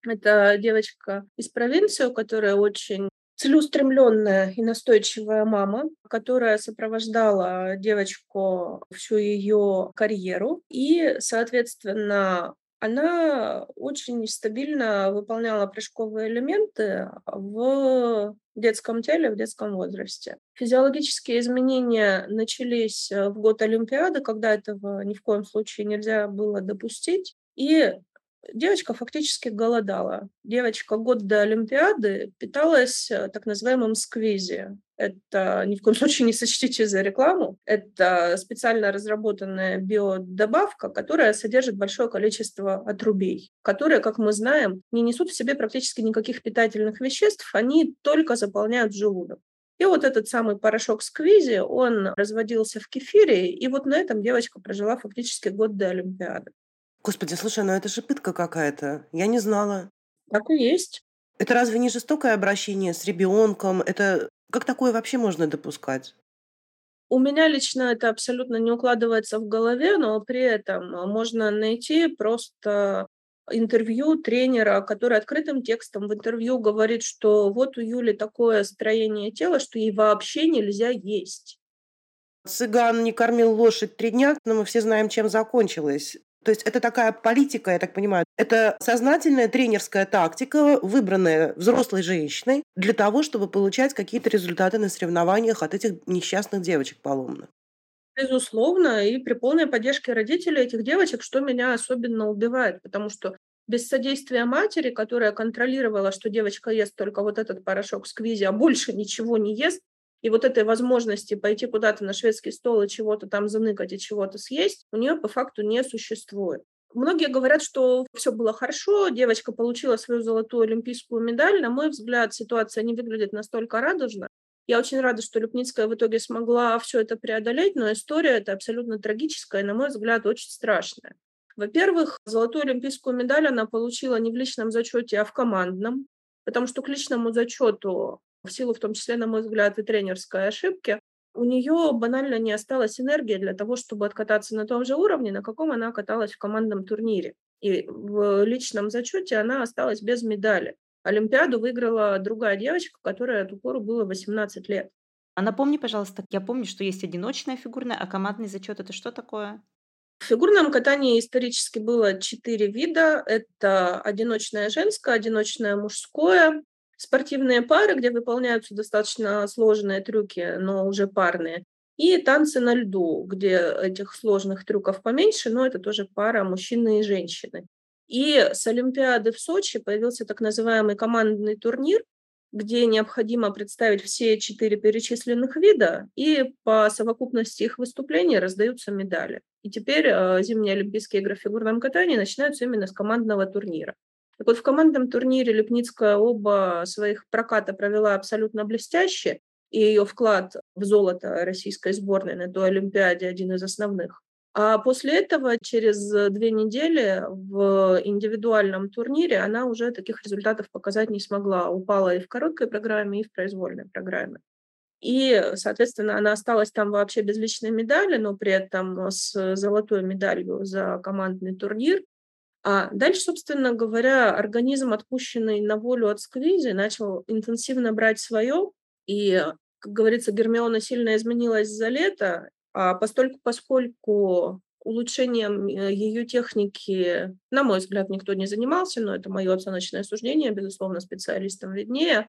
C: Это девочка из провинции, у которой очень целеустремленная и настойчивая мама, которая сопровождала девочку всю ее карьеру. И, соответственно, она очень стабильно выполняла прыжковые элементы в детском теле, в детском возрасте. Физиологические изменения начались в год Олимпиады, когда этого ни в коем случае нельзя было допустить. И девочка фактически голодала. Девочка год до Олимпиады питалась э, так называемым сквизи. Это ни в коем случае не сочтите за рекламу. Это специально разработанная биодобавка, которая содержит большое количество отрубей, которые, как мы знаем, не несут в себе практически никаких питательных веществ, они только заполняют желудок. И вот этот самый порошок сквизи, он разводился в кефире, и вот на этом девочка прожила фактически год до Олимпиады.
B: Господи, слушай, ну это же пытка какая-то. Я не знала.
C: Так и есть.
B: Это разве не жестокое обращение с ребенком? Это как такое вообще можно допускать?
C: У меня лично это абсолютно не укладывается в голове, но при этом можно найти просто интервью тренера, который открытым текстом в интервью говорит, что вот у Юли такое строение тела, что ей вообще нельзя есть.
B: Цыган не кормил лошадь три дня, но мы все знаем, чем закончилось. То есть это такая политика, я так понимаю, это сознательная тренерская тактика, выбранная взрослой женщиной для того, чтобы получать какие-то результаты на соревнованиях от этих несчастных девочек поломных.
C: Безусловно, и при полной поддержке родителей этих девочек, что меня особенно убивает, потому что без содействия матери, которая контролировала, что девочка ест только вот этот порошок сквизи, а больше ничего не ест, и вот этой возможности пойти куда-то на шведский стол и чего-то там заныкать и чего-то съесть, у нее по факту не существует. Многие говорят, что все было хорошо, девочка получила свою золотую олимпийскую медаль. На мой взгляд, ситуация не выглядит настолько радужно. Я очень рада, что Люпницкая в итоге смогла все это преодолеть, но история это абсолютно трагическая, на мой взгляд, очень страшная. Во-первых, золотую олимпийскую медаль она получила не в личном зачете, а в командном, потому что к личному зачету в силу в том числе, на мой взгляд, и тренерской ошибки, у нее банально не осталось энергии для того, чтобы откататься на том же уровне, на каком она каталась в командном турнире. И в личном зачете она осталась без медали. Олимпиаду выиграла другая девочка, которая ту пору было 18 лет.
A: А напомни, пожалуйста, я помню, что есть одиночная фигурная, а командный зачет это что такое?
C: В фигурном катании исторически было четыре вида. Это одиночное женское, одиночное мужское, спортивные пары, где выполняются достаточно сложные трюки, но уже парные, и танцы на льду, где этих сложных трюков поменьше, но это тоже пара мужчины и женщины. И с Олимпиады в Сочи появился так называемый командный турнир, где необходимо представить все четыре перечисленных вида, и по совокупности их выступлений раздаются медали. И теперь э, зимние Олимпийские игры в фигурном катании начинаются именно с командного турнира. Так вот, в командном турнире Лепницкая оба своих проката провела абсолютно блестяще, и ее вклад в золото российской сборной на той Олимпиаде один из основных. А после этого, через две недели в индивидуальном турнире она уже таких результатов показать не смогла. Упала и в короткой программе, и в произвольной программе. И, соответственно, она осталась там вообще без личной медали, но при этом с золотой медалью за командный турнир. А дальше, собственно говоря, организм, отпущенный на волю от сквизи, начал интенсивно брать свое. И, как говорится, Гермиона сильно изменилась за лето, а постольку, поскольку улучшением э, ее техники, на мой взгляд, никто не занимался, но это мое оценочное суждение, безусловно, специалистам виднее,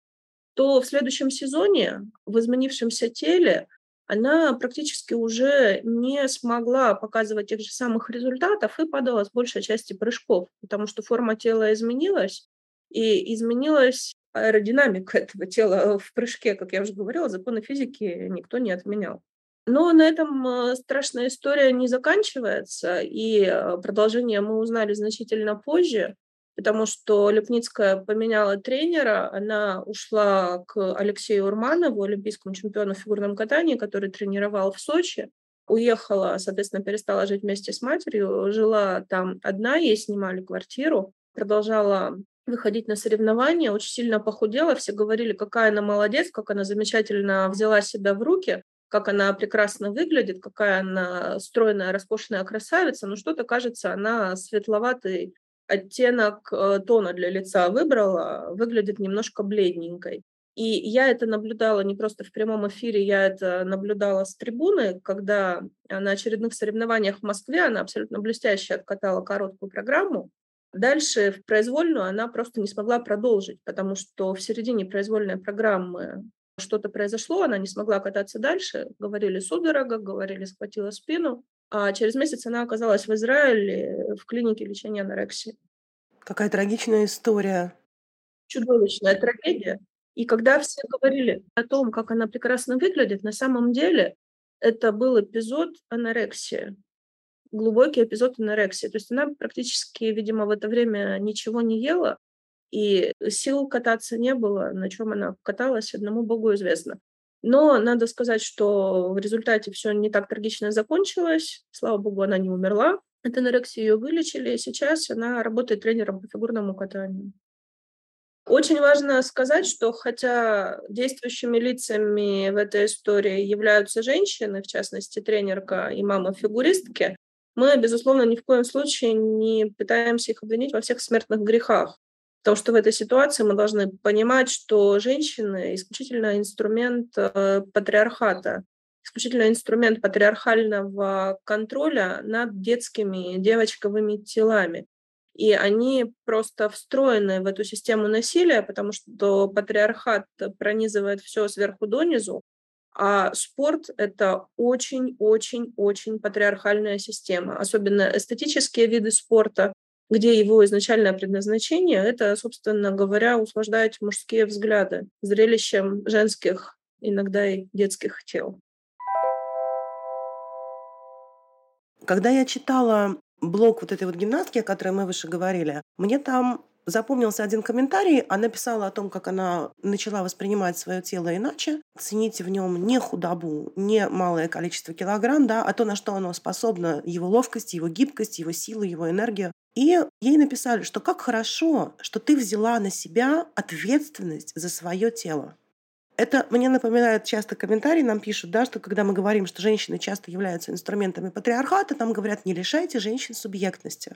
C: то в следующем сезоне в изменившемся теле она практически уже не смогла показывать тех же самых результатов и падала с большей части прыжков, потому что форма тела изменилась, и изменилась аэродинамика этого тела в прыжке, как я уже говорила, законы физики никто не отменял. Но на этом э, страшная история не заканчивается, и э, продолжение мы узнали значительно позже, потому что Лепницкая поменяла тренера, она ушла к Алексею Урманову, олимпийскому чемпиону в фигурном катании, который тренировал в Сочи, уехала, соответственно, перестала жить вместе с матерью, жила там одна, ей снимали квартиру, продолжала выходить на соревнования, очень сильно похудела, все говорили, какая она молодец, как она замечательно взяла себя в руки, как она прекрасно выглядит, какая она стройная, роскошная красавица, но что-то кажется, она светловатый оттенок э, тона для лица выбрала, выглядит немножко бледненькой. И я это наблюдала не просто в прямом эфире, я это наблюдала с трибуны, когда на очередных соревнованиях в Москве она абсолютно блестяще откатала короткую программу. Дальше в произвольную она просто не смогла продолжить, потому что в середине произвольной программы что-то произошло, она не смогла кататься дальше. Говорили судорога, говорили схватила спину. А через месяц она оказалась в Израиле в клинике лечения анорексии.
B: Какая трагичная история.
C: Чудовищная трагедия. И когда все говорили о том, как она прекрасно выглядит, на самом деле это был эпизод анорексии, глубокий эпизод анорексии. То есть она практически, видимо, в это время ничего не ела, и сил кататься не было, на чем она каталась, одному богу известно. Но надо сказать, что в результате все не так трагично закончилось. Слава богу, она не умерла. От анорексии ее вылечили, сейчас она работает тренером по фигурному катанию. Очень важно сказать, что хотя действующими лицами в этой истории являются женщины, в частности тренерка и мама фигуристки, мы, безусловно, ни в коем случае не пытаемся их обвинить во всех смертных грехах. Потому что в этой ситуации мы должны понимать, что женщины исключительно инструмент э, патриархата, исключительно инструмент патриархального контроля над детскими девочковыми телами. И они просто встроены в эту систему насилия, потому что патриархат пронизывает все сверху донизу, а спорт — это очень-очень-очень патриархальная система. Особенно эстетические виды спорта, где его изначальное предназначение — это, собственно говоря, услаждать мужские взгляды зрелищем женских, иногда и детских тел.
B: Когда я читала блог вот этой вот гимнастки, о которой мы выше говорили, мне там запомнился один комментарий. Она писала о том, как она начала воспринимать свое тело иначе, ценить в нем не худобу, не малое количество килограмм, да, а то, на что оно способно, его ловкость, его гибкость, его силу, его энергию. И ей написали, что как хорошо, что ты взяла на себя ответственность за свое тело. Это мне напоминает часто комментарии, нам пишут, да, что когда мы говорим, что женщины часто являются инструментами патриархата, там говорят, не лишайте женщин субъектности.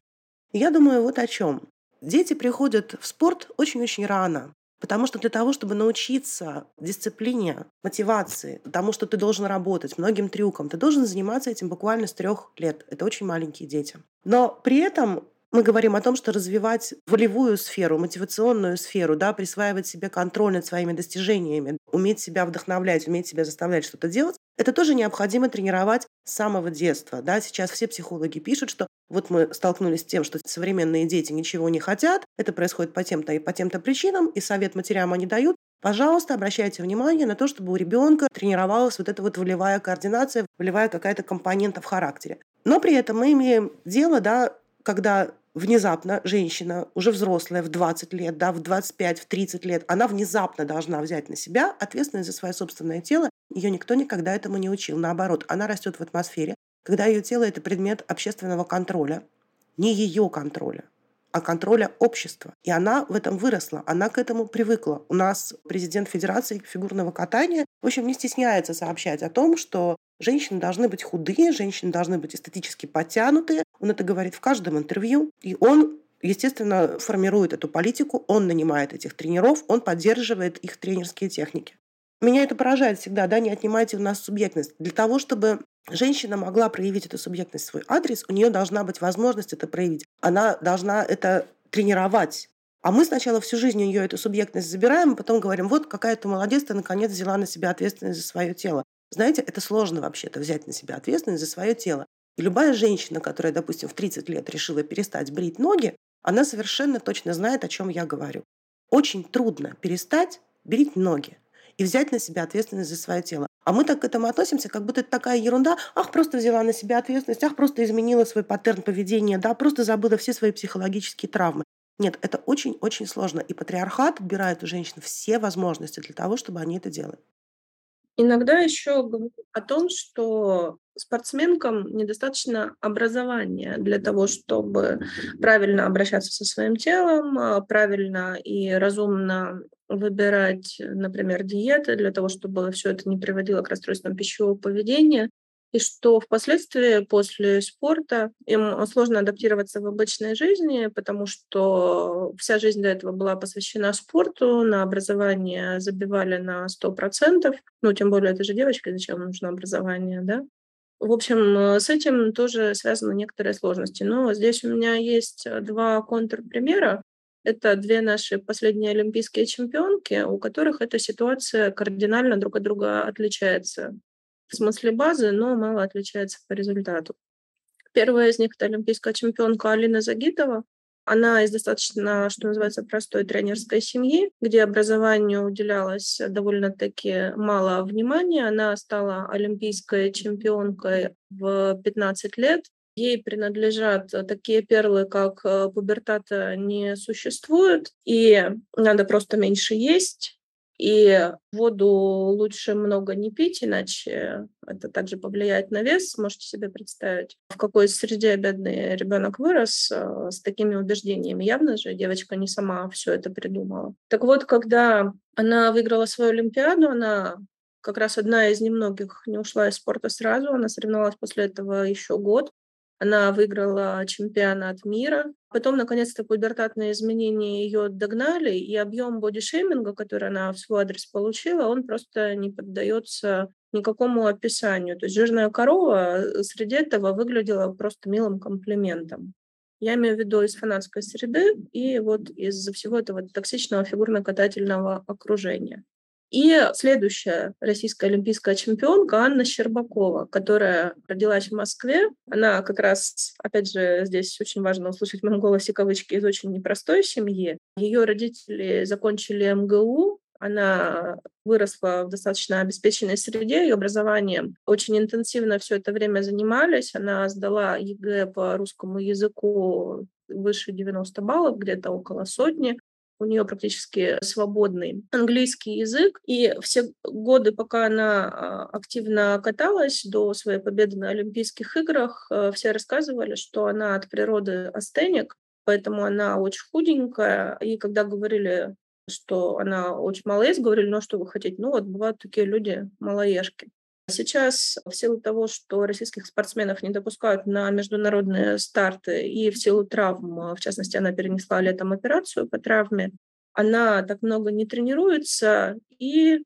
B: Я думаю вот о чем. Дети приходят в спорт очень-очень рано. Потому что для того, чтобы научиться дисциплине, мотивации, тому, что ты должен работать, многим трюкам, ты должен заниматься этим буквально с трех лет. Это очень маленькие дети. Но при этом мы говорим о том, что развивать волевую сферу, мотивационную сферу, да, присваивать себе контроль над своими достижениями, уметь себя вдохновлять, уметь себя заставлять что-то делать, это тоже необходимо тренировать с самого детства. Да. Сейчас все психологи пишут, что вот мы столкнулись с тем, что современные дети ничего не хотят, это происходит по тем-то и по тем-то причинам, и совет матерям они дают, Пожалуйста, обращайте внимание на то, чтобы у ребенка тренировалась вот эта вот волевая координация, волевая какая-то компонента в характере. Но при этом мы имеем дело, да, когда внезапно женщина, уже взрослая, в 20 лет, да, в 25, в 30 лет, она внезапно должна взять на себя ответственность за свое собственное тело. Ее никто никогда этому не учил. Наоборот, она растет в атмосфере, когда ее тело – это предмет общественного контроля, не ее контроля а контроля общества. И она в этом выросла, она к этому привыкла. У нас президент Федерации фигурного катания, в общем, не стесняется сообщать о том, что женщины должны быть худые, женщины должны быть эстетически подтянутые. Он это говорит в каждом интервью. И он естественно, формирует эту политику, он нанимает этих тренеров, он поддерживает их тренерские техники. Меня это поражает всегда, да, не отнимайте у нас субъектность. Для того, чтобы женщина могла проявить эту субъектность в свой адрес, у нее должна быть возможность это проявить. Она должна это тренировать. А мы сначала всю жизнь у нее эту субъектность забираем, а потом говорим, вот какая ты молодец, ты наконец взяла на себя ответственность за свое тело. Знаете, это сложно вообще-то взять на себя ответственность за свое тело. И любая женщина, которая, допустим, в 30 лет решила перестать брить ноги, она совершенно точно знает, о чем я говорю. Очень трудно перестать брить ноги и взять на себя ответственность за свое тело. А мы так к этому относимся, как будто это такая ерунда. Ах, просто взяла на себя ответственность, ах, просто изменила свой паттерн поведения, да, просто забыла все свои психологические травмы. Нет, это очень-очень сложно. И патриархат отбирает у женщин все возможности для того, чтобы они это делали.
C: Иногда еще говорю о том, что спортсменкам недостаточно образования для того, чтобы правильно обращаться со своим телом, а, правильно и разумно выбирать, например, диеты для того, чтобы все это не приводило к расстройствам пищевого поведения и что впоследствии после спорта им сложно адаптироваться в обычной жизни, потому что вся жизнь до этого была посвящена спорту, на образование забивали на 100%, ну, тем более это же девочка, зачем нужно образование, да? В общем, с этим тоже связаны некоторые сложности. Но здесь у меня есть два контрпримера. Это две наши последние олимпийские чемпионки, у которых эта ситуация кардинально друг от друга отличается в смысле базы, но мало отличается по результату. Первая из них — это олимпийская чемпионка Алина Загитова. Она из достаточно, что называется, простой тренерской семьи, где образованию уделялось довольно-таки мало внимания. Она стала олимпийской чемпионкой в 15 лет. Ей принадлежат такие перлы, как э, пубертата не существует, и надо просто меньше есть, и воду лучше много не пить, иначе это также повлияет на вес. Можете себе представить, в какой среде бедный ребенок вырос э, с такими убеждениями. Явно же девочка не сама все это придумала. Так вот, когда она выиграла свою Олимпиаду, она как раз одна из немногих не ушла из спорта сразу. Она соревновалась после этого еще год. Она выиграла чемпионат мира. Потом, наконец-то, пубертатные изменения ее догнали, и объем бодишейминга, который она в свой адрес получила, он просто не поддается никакому описанию. То есть жирная корова э, среди этого выглядела просто милым комплиментом. Я имею в виду из фанатской среды и вот из-за всего этого токсичного фигурно-катательного окружения. И следующая российская олимпийская чемпионка Анна Щербакова, которая родилась в Москве. Она как раз, опять же, здесь очень важно услышать в моем голосе кавычки, из очень непростой семьи. Ее родители закончили МГУ, она выросла в достаточно обеспеченной среде, и образованием очень интенсивно все это время занимались. Она сдала ЕГЭ по русскому языку выше 90 баллов, где-то около сотни у нее практически свободный английский язык. И все годы, пока она а, активно каталась до своей победы на Олимпийских играх, э, все рассказывали, что она от природы астеник, поэтому она очень худенькая. И когда говорили, что она очень малоест, говорили, ну а что вы хотите? Ну вот бывают такие люди, малоежки. Сейчас в силу того, что российских спортсменов не допускают на международные старты и в силу травм, в частности, она перенесла летом операцию по травме, она так много не тренируется, и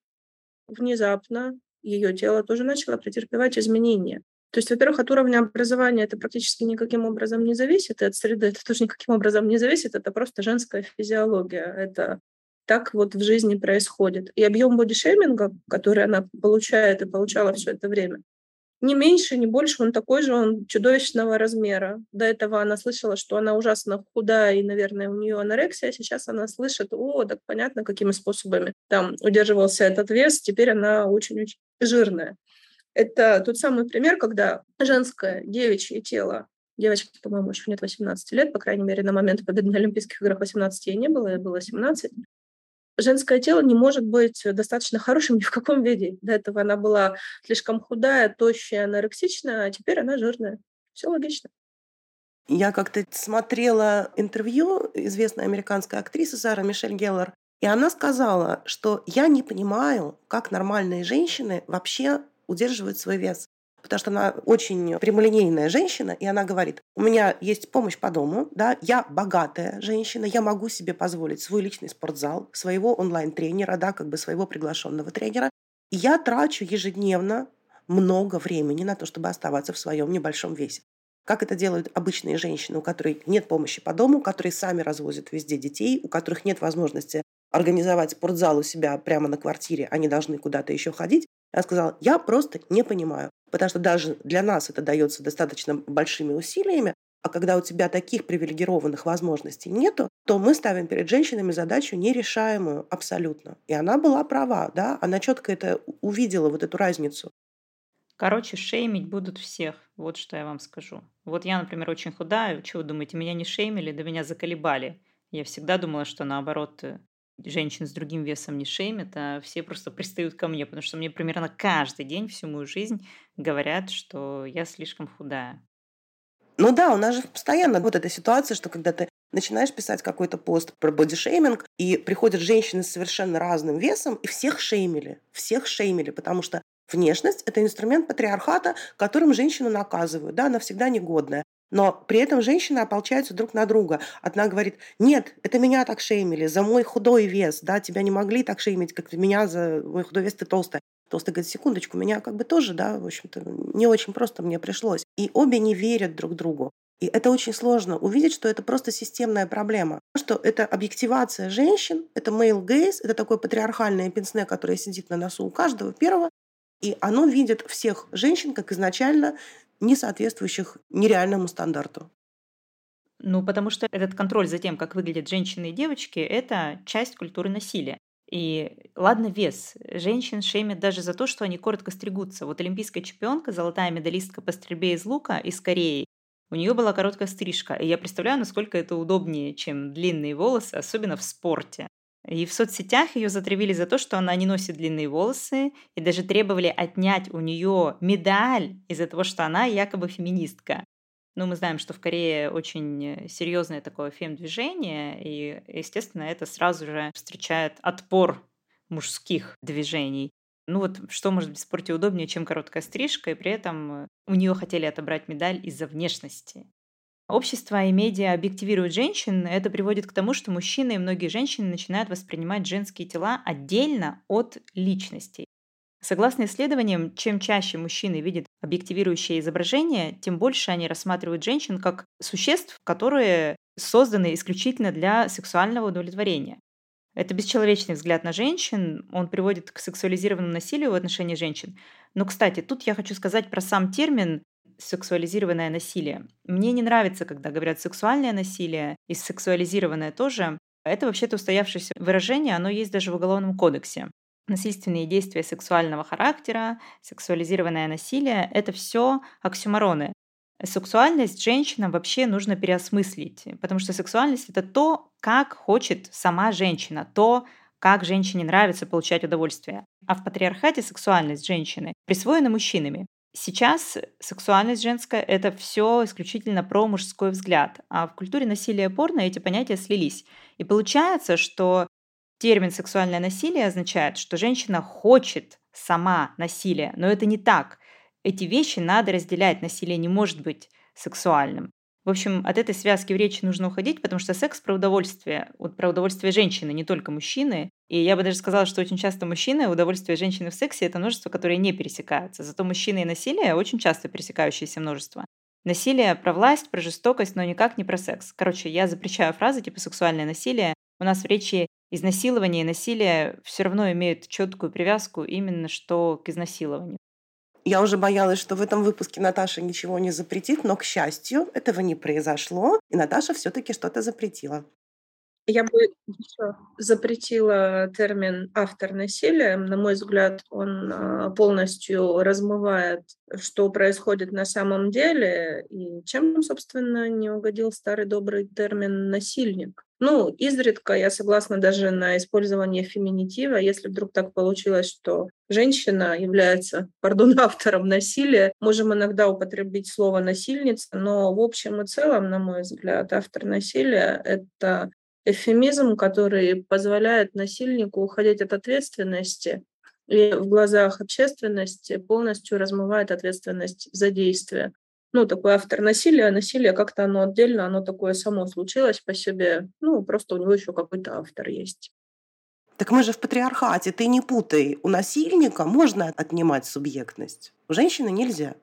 C: внезапно ее тело тоже начало претерпевать изменения. То есть, во-первых, от уровня образования это практически никаким образом не зависит, и от среды это тоже никаким образом не зависит, это просто женская физиология. Это так вот в жизни происходит. И объем бодишейминга, который она получает и получала все это время, не меньше, не больше, он такой же, он чудовищного размера. До этого она слышала, что она ужасно худая, и, наверное, у нее анорексия. Сейчас она слышит, о, так понятно, какими способами там удерживался этот вес, теперь она очень-очень жирная. Это тот самый пример, когда женское девичье тело Девочке, по-моему, еще нет 18 лет, по крайней мере, на момент победы на Олимпийских играх 18 ей не было, ей было 17 женское тело не может быть достаточно хорошим ни в каком виде. До этого она была слишком худая, тощая, анорексичная, а теперь она жирная. Все логично.
B: Я как-то смотрела интервью известной американской актрисы Сара Мишель Геллер, и она сказала, что я не понимаю, как нормальные женщины вообще удерживают свой вес. Потому что она очень прямолинейная женщина, и она говорит, у меня есть помощь по дому, да, я богатая женщина, я могу себе позволить свой личный спортзал, своего онлайн-тренера, да, как бы своего приглашенного тренера, и я трачу ежедневно много времени на то, чтобы оставаться в своем небольшом весе. Как это делают обычные женщины, у которых нет помощи по дому, которые сами развозят везде детей, у которых нет возможности организовать спортзал у себя прямо на квартире, они должны куда-то еще ходить. Я сказала, я просто не понимаю, потому что даже для нас это дается достаточно большими усилиями, а когда у тебя таких привилегированных возможностей нету, то мы ставим перед женщинами задачу нерешаемую абсолютно. И она была права, да, она четко это увидела, вот эту разницу.
A: Короче, шеймить будут всех. Вот что я вам скажу. Вот я, например, очень худая. Чего вы думаете, меня не шеймили, да меня заколебали. Я всегда думала, что наоборот, э, женщин с другим весом не шеймят, а все просто пристают ко мне, потому что мне примерно каждый день всю мою жизнь говорят, что я слишком худая.
B: Ну да, у нас же постоянно вот эта ситуация, что когда ты начинаешь писать какой-то пост про бодишейминг, и приходят женщины с совершенно разным весом, и всех шеймили, всех шеймили, потому что внешность – это инструмент патриархата, которым женщину наказывают, да, она всегда негодная. Но при этом женщины ополчаются друг на друга. Одна говорит, нет, это меня так шеймили за мой худой вес, да, тебя не могли так шеймить, как меня за мой худой вес, ты толстая. Толстая говорит, секундочку, меня как бы тоже, да, в общем-то, не очень просто мне пришлось. И обе не верят друг другу. И это очень сложно увидеть, что это просто системная проблема. Что это объективация женщин, это male gaze, это такое патриархальное пенсне, которое сидит на носу у каждого первого, и оно видит всех женщин как изначально не соответствующих нереальному стандарту.
A: Ну, потому что этот контроль за тем, как выглядят женщины и девочки, это часть культуры насилия. И ладно вес. Женщин шеймят даже за то, что они коротко стригутся. Вот олимпийская чемпионка, золотая медалистка по стрельбе из лука из Кореи, у нее была короткая стрижка. И я представляю, насколько это удобнее, чем длинные волосы, особенно в спорте. И в соцсетях ее затравили за то, что она не носит длинные волосы, и даже требовали отнять у нее медаль из-за того, что она якобы феминистка. Ну, мы знаем, что в Корее очень серьезное такое фем-движение, и, естественно, это сразу же встречает отпор мужских движений. Ну вот что может быть в спорте удобнее, чем короткая стрижка, и при этом у нее хотели отобрать медаль из-за внешности. Общество и медиа объективируют женщин, это приводит к тому, что мужчины и многие женщины начинают воспринимать женские тела отдельно от личностей. Согласно исследованиям, чем чаще мужчины видят объективирующее изображение, тем больше они рассматривают женщин как существ, которые созданы исключительно для сексуального удовлетворения. Это бесчеловечный взгляд на женщин, он приводит к сексуализированному насилию в отношении женщин. Но, кстати, тут я хочу сказать про сам термин сексуализированное насилие. Мне не нравится, когда говорят сексуальное насилие и сексуализированное тоже. Это вообще-то устоявшееся выражение, оно есть даже в Уголовном кодексе. Насильственные действия сексуального характера, сексуализированное насилие – это все оксюмороны. Сексуальность женщинам вообще нужно переосмыслить, потому что сексуальность – это то, как хочет сама женщина, то, как женщине нравится получать удовольствие. А в патриархате сексуальность женщины присвоена мужчинами. Сейчас сексуальность женская – это все исключительно про мужской взгляд, а в культуре насилия порно эти понятия слились. И получается, что термин «сексуальное насилие» означает, что женщина хочет сама насилия, но это не так. Эти вещи надо разделять, насилие не может быть сексуальным. В общем, от этой связки в речи нужно уходить, потому что секс про удовольствие, вот про удовольствие женщины, не только мужчины. И я бы даже сказала, что очень часто мужчины, удовольствие женщины в сексе – это множество, которые не пересекаются. Зато мужчины и насилие – очень часто пересекающиеся множество. Насилие про власть, про жестокость, но никак не про секс. Короче, я запрещаю фразы типа «сексуальное насилие». У нас в речи изнасилование и насилие все равно имеют четкую привязку именно что к изнасилованию.
B: Я уже боялась, что в этом выпуске Наташа ничего не запретит, но, к счастью, этого не произошло, и Наташа все-таки что-то запретила.
C: Я бы еще запретила термин «автор насилия». На мой взгляд, он а, полностью размывает, что происходит на самом деле, и чем, собственно, не угодил старый добрый термин «насильник». Ну, изредка я согласна даже на использование феминитива, если вдруг так получилось, что женщина является, пардон, автором насилия. Можем иногда употребить слово «насильница», но в общем и целом, на мой взгляд, автор насилия — это эвфемизм, который позволяет насильнику уходить от ответственности и в глазах общественности полностью размывает ответственность за действия. Ну, такой автор насилия, насилие как-то оно отдельно, оно такое само случилось по себе, ну, просто у него еще какой-то автор есть.
B: Так мы же в патриархате, ты не путай. У насильника можно отнимать субъектность, у женщины нельзя.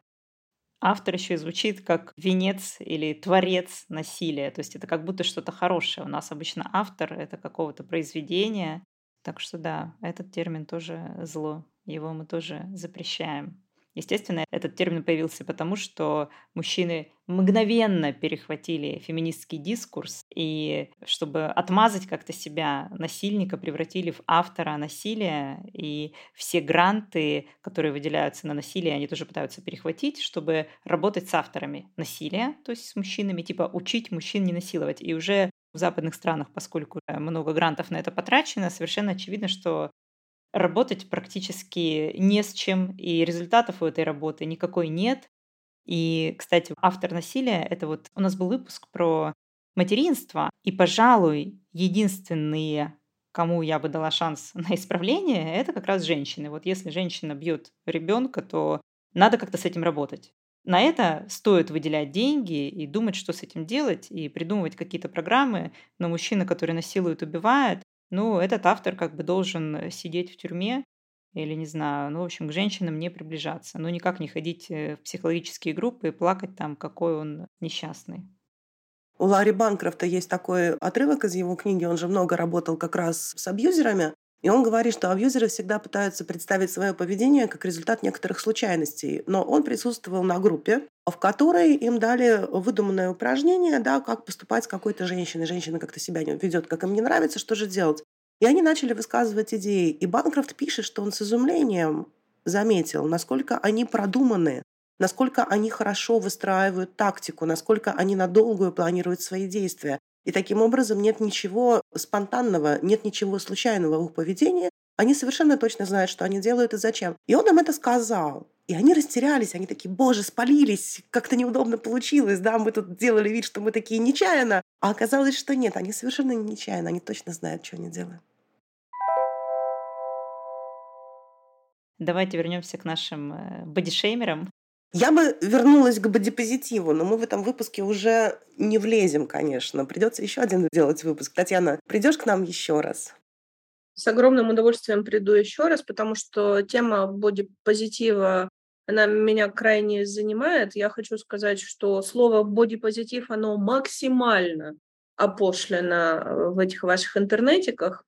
A: Автор еще и звучит как венец или творец насилия. То есть это как будто что-то хорошее. У нас обычно автор — это какого-то произведения. Так что да, этот термин тоже зло. Его мы тоже запрещаем. Естественно, этот термин появился потому, что мужчины мгновенно перехватили феминистский дискурс и, чтобы отмазать как-то себя, насильника превратили в автора насилия, и все гранты, которые выделяются на насилие, они тоже пытаются перехватить, чтобы работать с авторами насилия, то есть с мужчинами, типа учить мужчин не насиловать. И уже в западных странах, поскольку много грантов на это потрачено, совершенно очевидно, что работать практически не с чем, и результатов у этой работы никакой нет. И, кстати, автор насилия, это вот у нас был выпуск про материнство, и, пожалуй, единственные, кому я бы дала шанс на исправление, это как раз женщины. Вот если женщина бьет ребенка, то надо как-то с этим работать. На это стоит выделять деньги и думать, что с этим делать, и придумывать какие-то программы. Но мужчина, который насилует, убивает, ну, этот автор как бы должен э, сидеть в тюрьме или, не знаю, ну, в общем, к женщинам не приближаться. Ну, никак не ходить э, в психологические группы и плакать там, какой он несчастный.
B: У Ларри Банкрофта есть такой отрывок из его книги, он же много работал как раз с абьюзерами, и он говорит, что абьюзеры всегда пытаются представить свое поведение как результат некоторых случайностей. Но он присутствовал на группе, в которой им дали выдуманное упражнение, да, как поступать с какой-то женщиной. Женщина как-то себя не ведет, как им не нравится, что же делать. И они начали высказывать идеи. И Банкрофт пишет, что он с изумлением заметил, насколько они продуманы, насколько они хорошо выстраивают тактику, насколько они надолго планируют свои действия. И таким образом нет ничего спонтанного, нет ничего случайного в их поведении. Они совершенно точно знают, что они делают и зачем. И он им это сказал. И они растерялись, они такие, боже, спалились, как-то неудобно получилось, да, мы тут делали вид, что мы такие нечаянно. А оказалось, что нет, они совершенно не нечаянно, они точно знают, что они делают.
A: Давайте вернемся к нашим э, бодишеймерам.
B: Я бы вернулась к бодипозитиву, но мы в этом выпуске уже не влезем, конечно. Придется еще один делать выпуск. Татьяна, придешь к нам еще раз?
C: С огромным удовольствием приду еще раз, потому что тема бодипозитива она меня крайне занимает. Я хочу сказать, что слово бодипозитив, оно максимально опошлено в этих ваших интернетиках.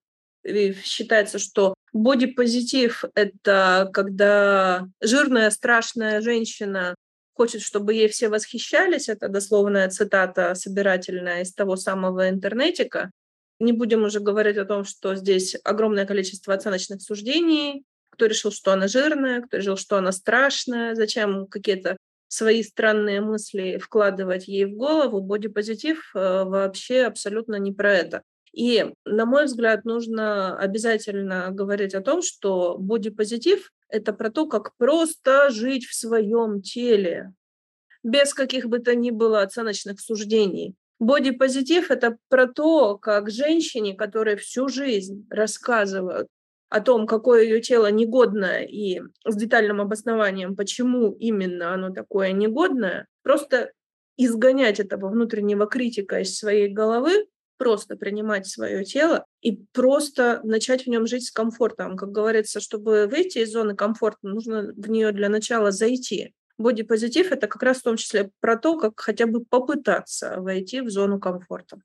C: Считается, что Бодипозитив — это когда жирная, страшная женщина хочет, чтобы ей все восхищались. Это дословная цитата собирательная из того самого интернетика. Не будем уже говорить о том, что здесь огромное количество оценочных суждений. Кто решил, что она жирная, кто решил, что она страшная, зачем какие-то свои странные мысли вкладывать ей в голову. Бодипозитив э, вообще абсолютно не про это. И, на мой взгляд, нужно обязательно говорить о том, что бодипозитив — это про то, как просто жить в своем теле, без каких бы то ни было оценочных суждений. Бодипозитив — это про то, как женщине, которая всю жизнь рассказывают о том, какое ее тело негодное и с детальным обоснованием, почему именно оно такое негодное, просто изгонять этого внутреннего критика из своей головы просто принимать свое тело и просто начать в нем жить с комфортом. Как говорится, чтобы выйти из зоны комфорта, нужно в нее для начала зайти. Бодипозитив — это как раз в том числе про то, как хотя бы попытаться войти в зону комфорта.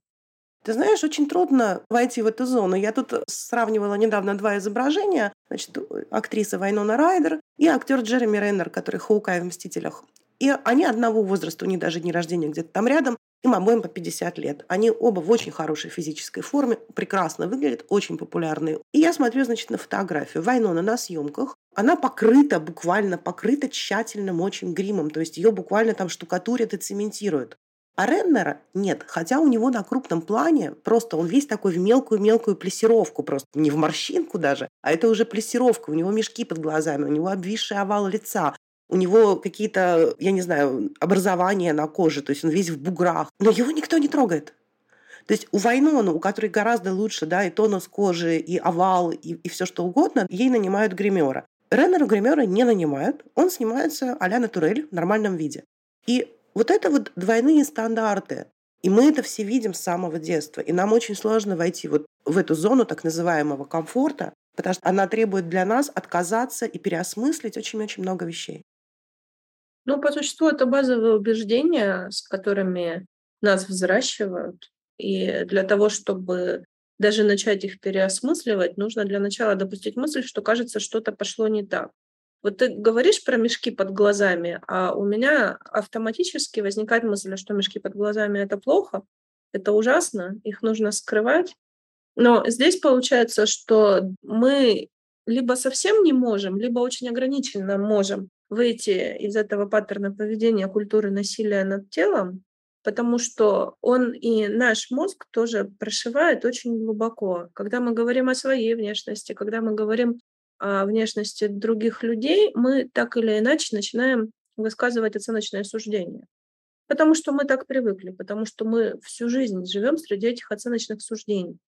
B: Ты знаешь, очень трудно войти в эту зону. Я тут сравнивала недавно два изображения. Значит, актриса Вайнона Райдер и актер Джереми Рейнер, который Хоукай в «Мстителях». И они одного возраста, у них даже день рождения где-то там рядом. Им обоим по 50 лет. Они оба в очень хорошей физической форме, прекрасно выглядят, очень популярные. И я смотрю, значит, на фотографию. Вайнона на съемках. Она покрыта, буквально покрыта тщательным очень гримом. То есть ее буквально там штукатурят и цементируют. А Реннера нет, хотя у него на крупном плане просто он весь такой в мелкую-мелкую плессировку, просто не в морщинку даже, а это уже плессировка, у него мешки под глазами, у него обвисший овал лица, у него какие-то, я не знаю, образования на коже, то есть он весь в буграх. Но его никто не трогает. То есть у Вайнону, у которой гораздо лучше, да, и тонус кожи, и овал, и, и все что угодно, ей нанимают гримера. Реннеру гримера не нанимают, он снимается а-ля натурель в нормальном виде. И вот это вот двойные стандарты. И мы это все видим с самого детства. И нам очень сложно войти вот в эту зону так называемого комфорта, потому что она требует для нас отказаться и переосмыслить очень-очень много вещей.
C: Ну, по существу, это базовые убеждения, с которыми нас взращивают. И для того, чтобы даже начать их переосмысливать, нужно для начала допустить мысль, что кажется, что-то пошло не так. Вот ты говоришь про мешки под глазами, а у меня автоматически возникает мысль, что мешки под глазами это плохо, это ужасно, их нужно скрывать. Но здесь получается, что мы либо совсем не можем, либо очень ограниченно можем выйти из этого паттерна поведения культуры насилия над телом, потому что он и наш мозг тоже прошивает очень глубоко. Когда мы говорим о своей внешности, когда мы говорим о внешности других людей, мы так или иначе начинаем высказывать оценочное суждение. Потому что мы так привыкли, потому что мы всю жизнь живем среди этих оценочных суждений.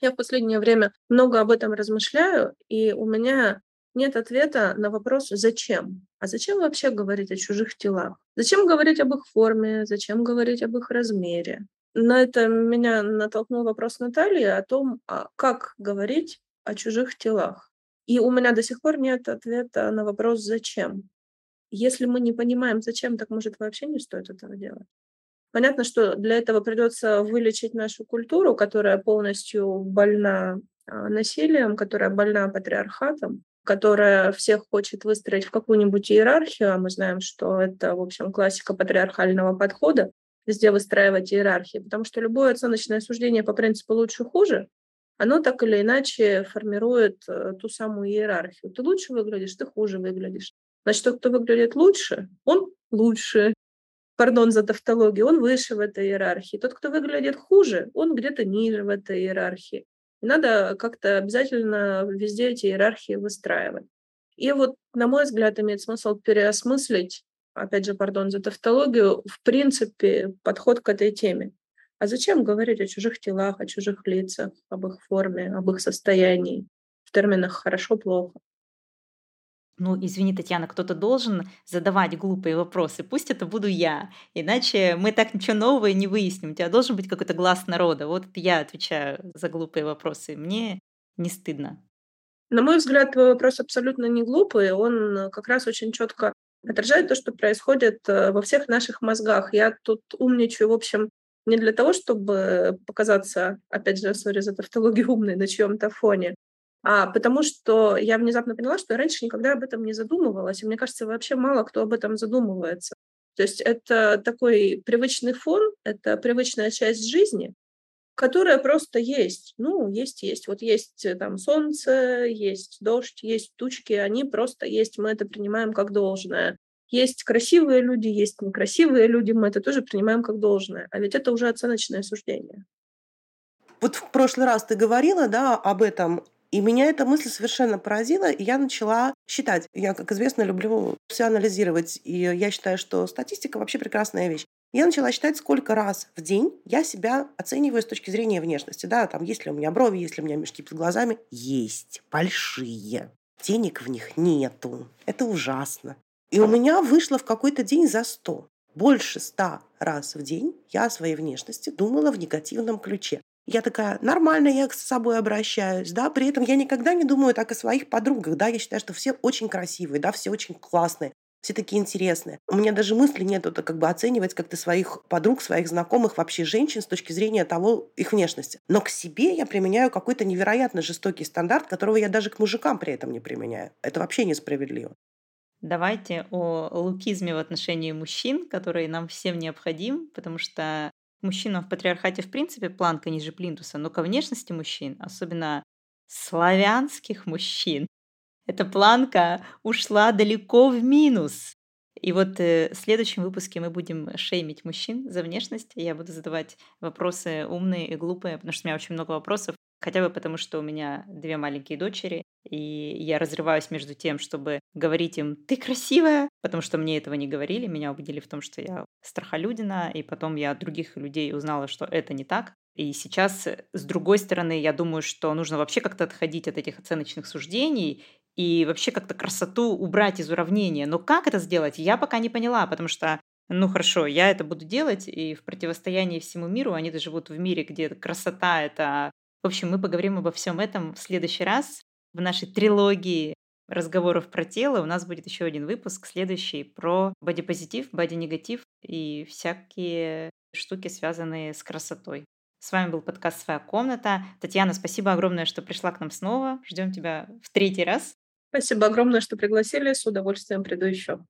C: Я в последнее время много об этом размышляю, и у меня нет ответа на вопрос «зачем?». А зачем вообще говорить о чужих телах? Зачем говорить об их форме? Зачем говорить об их размере? На это меня натолкнул вопрос Натальи о том, а как говорить о чужих телах. И у меня до сих пор нет ответа на вопрос «зачем?». Если мы не понимаем, зачем, так может вообще не стоит этого делать. Понятно, что для этого придется вылечить нашу культуру, которая полностью больна а, насилием, которая больна патриархатом, которая всех хочет выстроить в какую-нибудь иерархию, а мы знаем, что это, в общем, классика патриархального подхода, везде выстраивать иерархии, потому что любое оценочное суждение по принципу лучше-хуже, оно так или иначе формирует э, ту самую иерархию. Ты лучше выглядишь, ты хуже выглядишь. Значит, тот, кто выглядит лучше, он лучше. Пардон за тавтологию, он выше в этой иерархии. Тот, кто выглядит хуже, он где-то ниже в этой иерархии. Надо как-то обязательно везде эти иерархии выстраивать. И вот, на мой взгляд, имеет смысл переосмыслить, опять же, пардон за тавтологию, в принципе, подход к этой теме. А зачем говорить о чужих телах, о чужих лицах, об их форме, об их состоянии в терминах «хорошо-плохо»?
A: Ну, извини, Татьяна, кто-то должен задавать глупые вопросы. Пусть это буду я. Иначе мы так ничего нового не выясним. У тебя должен быть какой-то глаз народа. Вот я отвечаю за глупые вопросы. Мне не стыдно.
C: На мой взгляд, твой вопрос абсолютно не глупый. Он как раз очень четко отражает то, что происходит э, во всех наших мозгах. Я тут умничаю, в общем, не для того, чтобы показаться, опять же, сори за тавтологию умной на чьем-то фоне, а потому что я внезапно поняла, что я раньше никогда об этом не задумывалась. И мне кажется, вообще мало кто об этом задумывается. То есть это такой привычный фон, это привычная часть жизни, которая просто есть. Ну, есть, есть. Вот есть э, там солнце, есть дождь, есть тучки, они просто есть, мы это принимаем как должное. Есть красивые люди, есть некрасивые люди, мы это тоже принимаем как должное. А ведь это уже оценочное суждение.
B: Вот в прошлый раз ты говорила да, об этом, и меня эта мысль совершенно поразила, и я начала считать. Я, как известно, люблю все анализировать, и я считаю, что статистика вообще прекрасная вещь. Я начала считать, сколько раз в день я себя оцениваю с точки зрения внешности. Да, там, есть ли у меня брови, есть ли у меня мешки под глазами. Есть. Большие. Денег в них нету. Это ужасно. И у меня вышло в какой-то день за сто. Больше ста раз в день я о своей внешности думала в негативном ключе. Я такая, нормально я с собой обращаюсь, да, при этом я никогда не думаю так о своих подругах, да, я считаю, что все очень красивые, да, все очень классные, все такие интересные. У меня даже мысли нет это как бы оценивать как-то своих подруг, своих знакомых, вообще женщин с точки зрения того их внешности. Но к себе я применяю какой-то невероятно жестокий стандарт, которого я даже к мужикам при этом не применяю. Это вообще несправедливо.
A: Давайте о лукизме в отношении мужчин, который нам всем необходим, потому что мужчинам в патриархате в принципе планка ниже плинтуса, но ко внешности мужчин, особенно славянских мужчин, эта планка ушла далеко в минус. И вот э, в следующем выпуске мы будем шеймить мужчин за внешность. Я буду задавать вопросы умные и глупые, потому что у меня очень много вопросов. Хотя бы потому, что у меня две маленькие дочери, и я разрываюсь между тем, чтобы говорить им «ты красивая», потому что мне этого не говорили, меня убедили в том, что я страхолюдина, и потом я от других людей узнала, что это не так. И сейчас, э, с другой стороны, я думаю, что нужно вообще как-то отходить от этих оценочных суждений и вообще как-то красоту убрать из уравнения. Но как это сделать, я пока не поняла, потому что ну хорошо, я это буду делать, и в противостоянии всему миру, они живут в мире, где красота — это... В общем, мы поговорим обо всем этом в следующий раз в нашей трилогии разговоров про тело. У нас будет еще один выпуск, следующий, про бодипозитив, боди-негатив и всякие штуки, связанные с красотой. С вами был подкаст «Своя комната». Татьяна, спасибо огромное, что пришла к нам снова. Ждем тебя в третий раз.
C: Спасибо огромное, что пригласили. С удовольствием приду еще.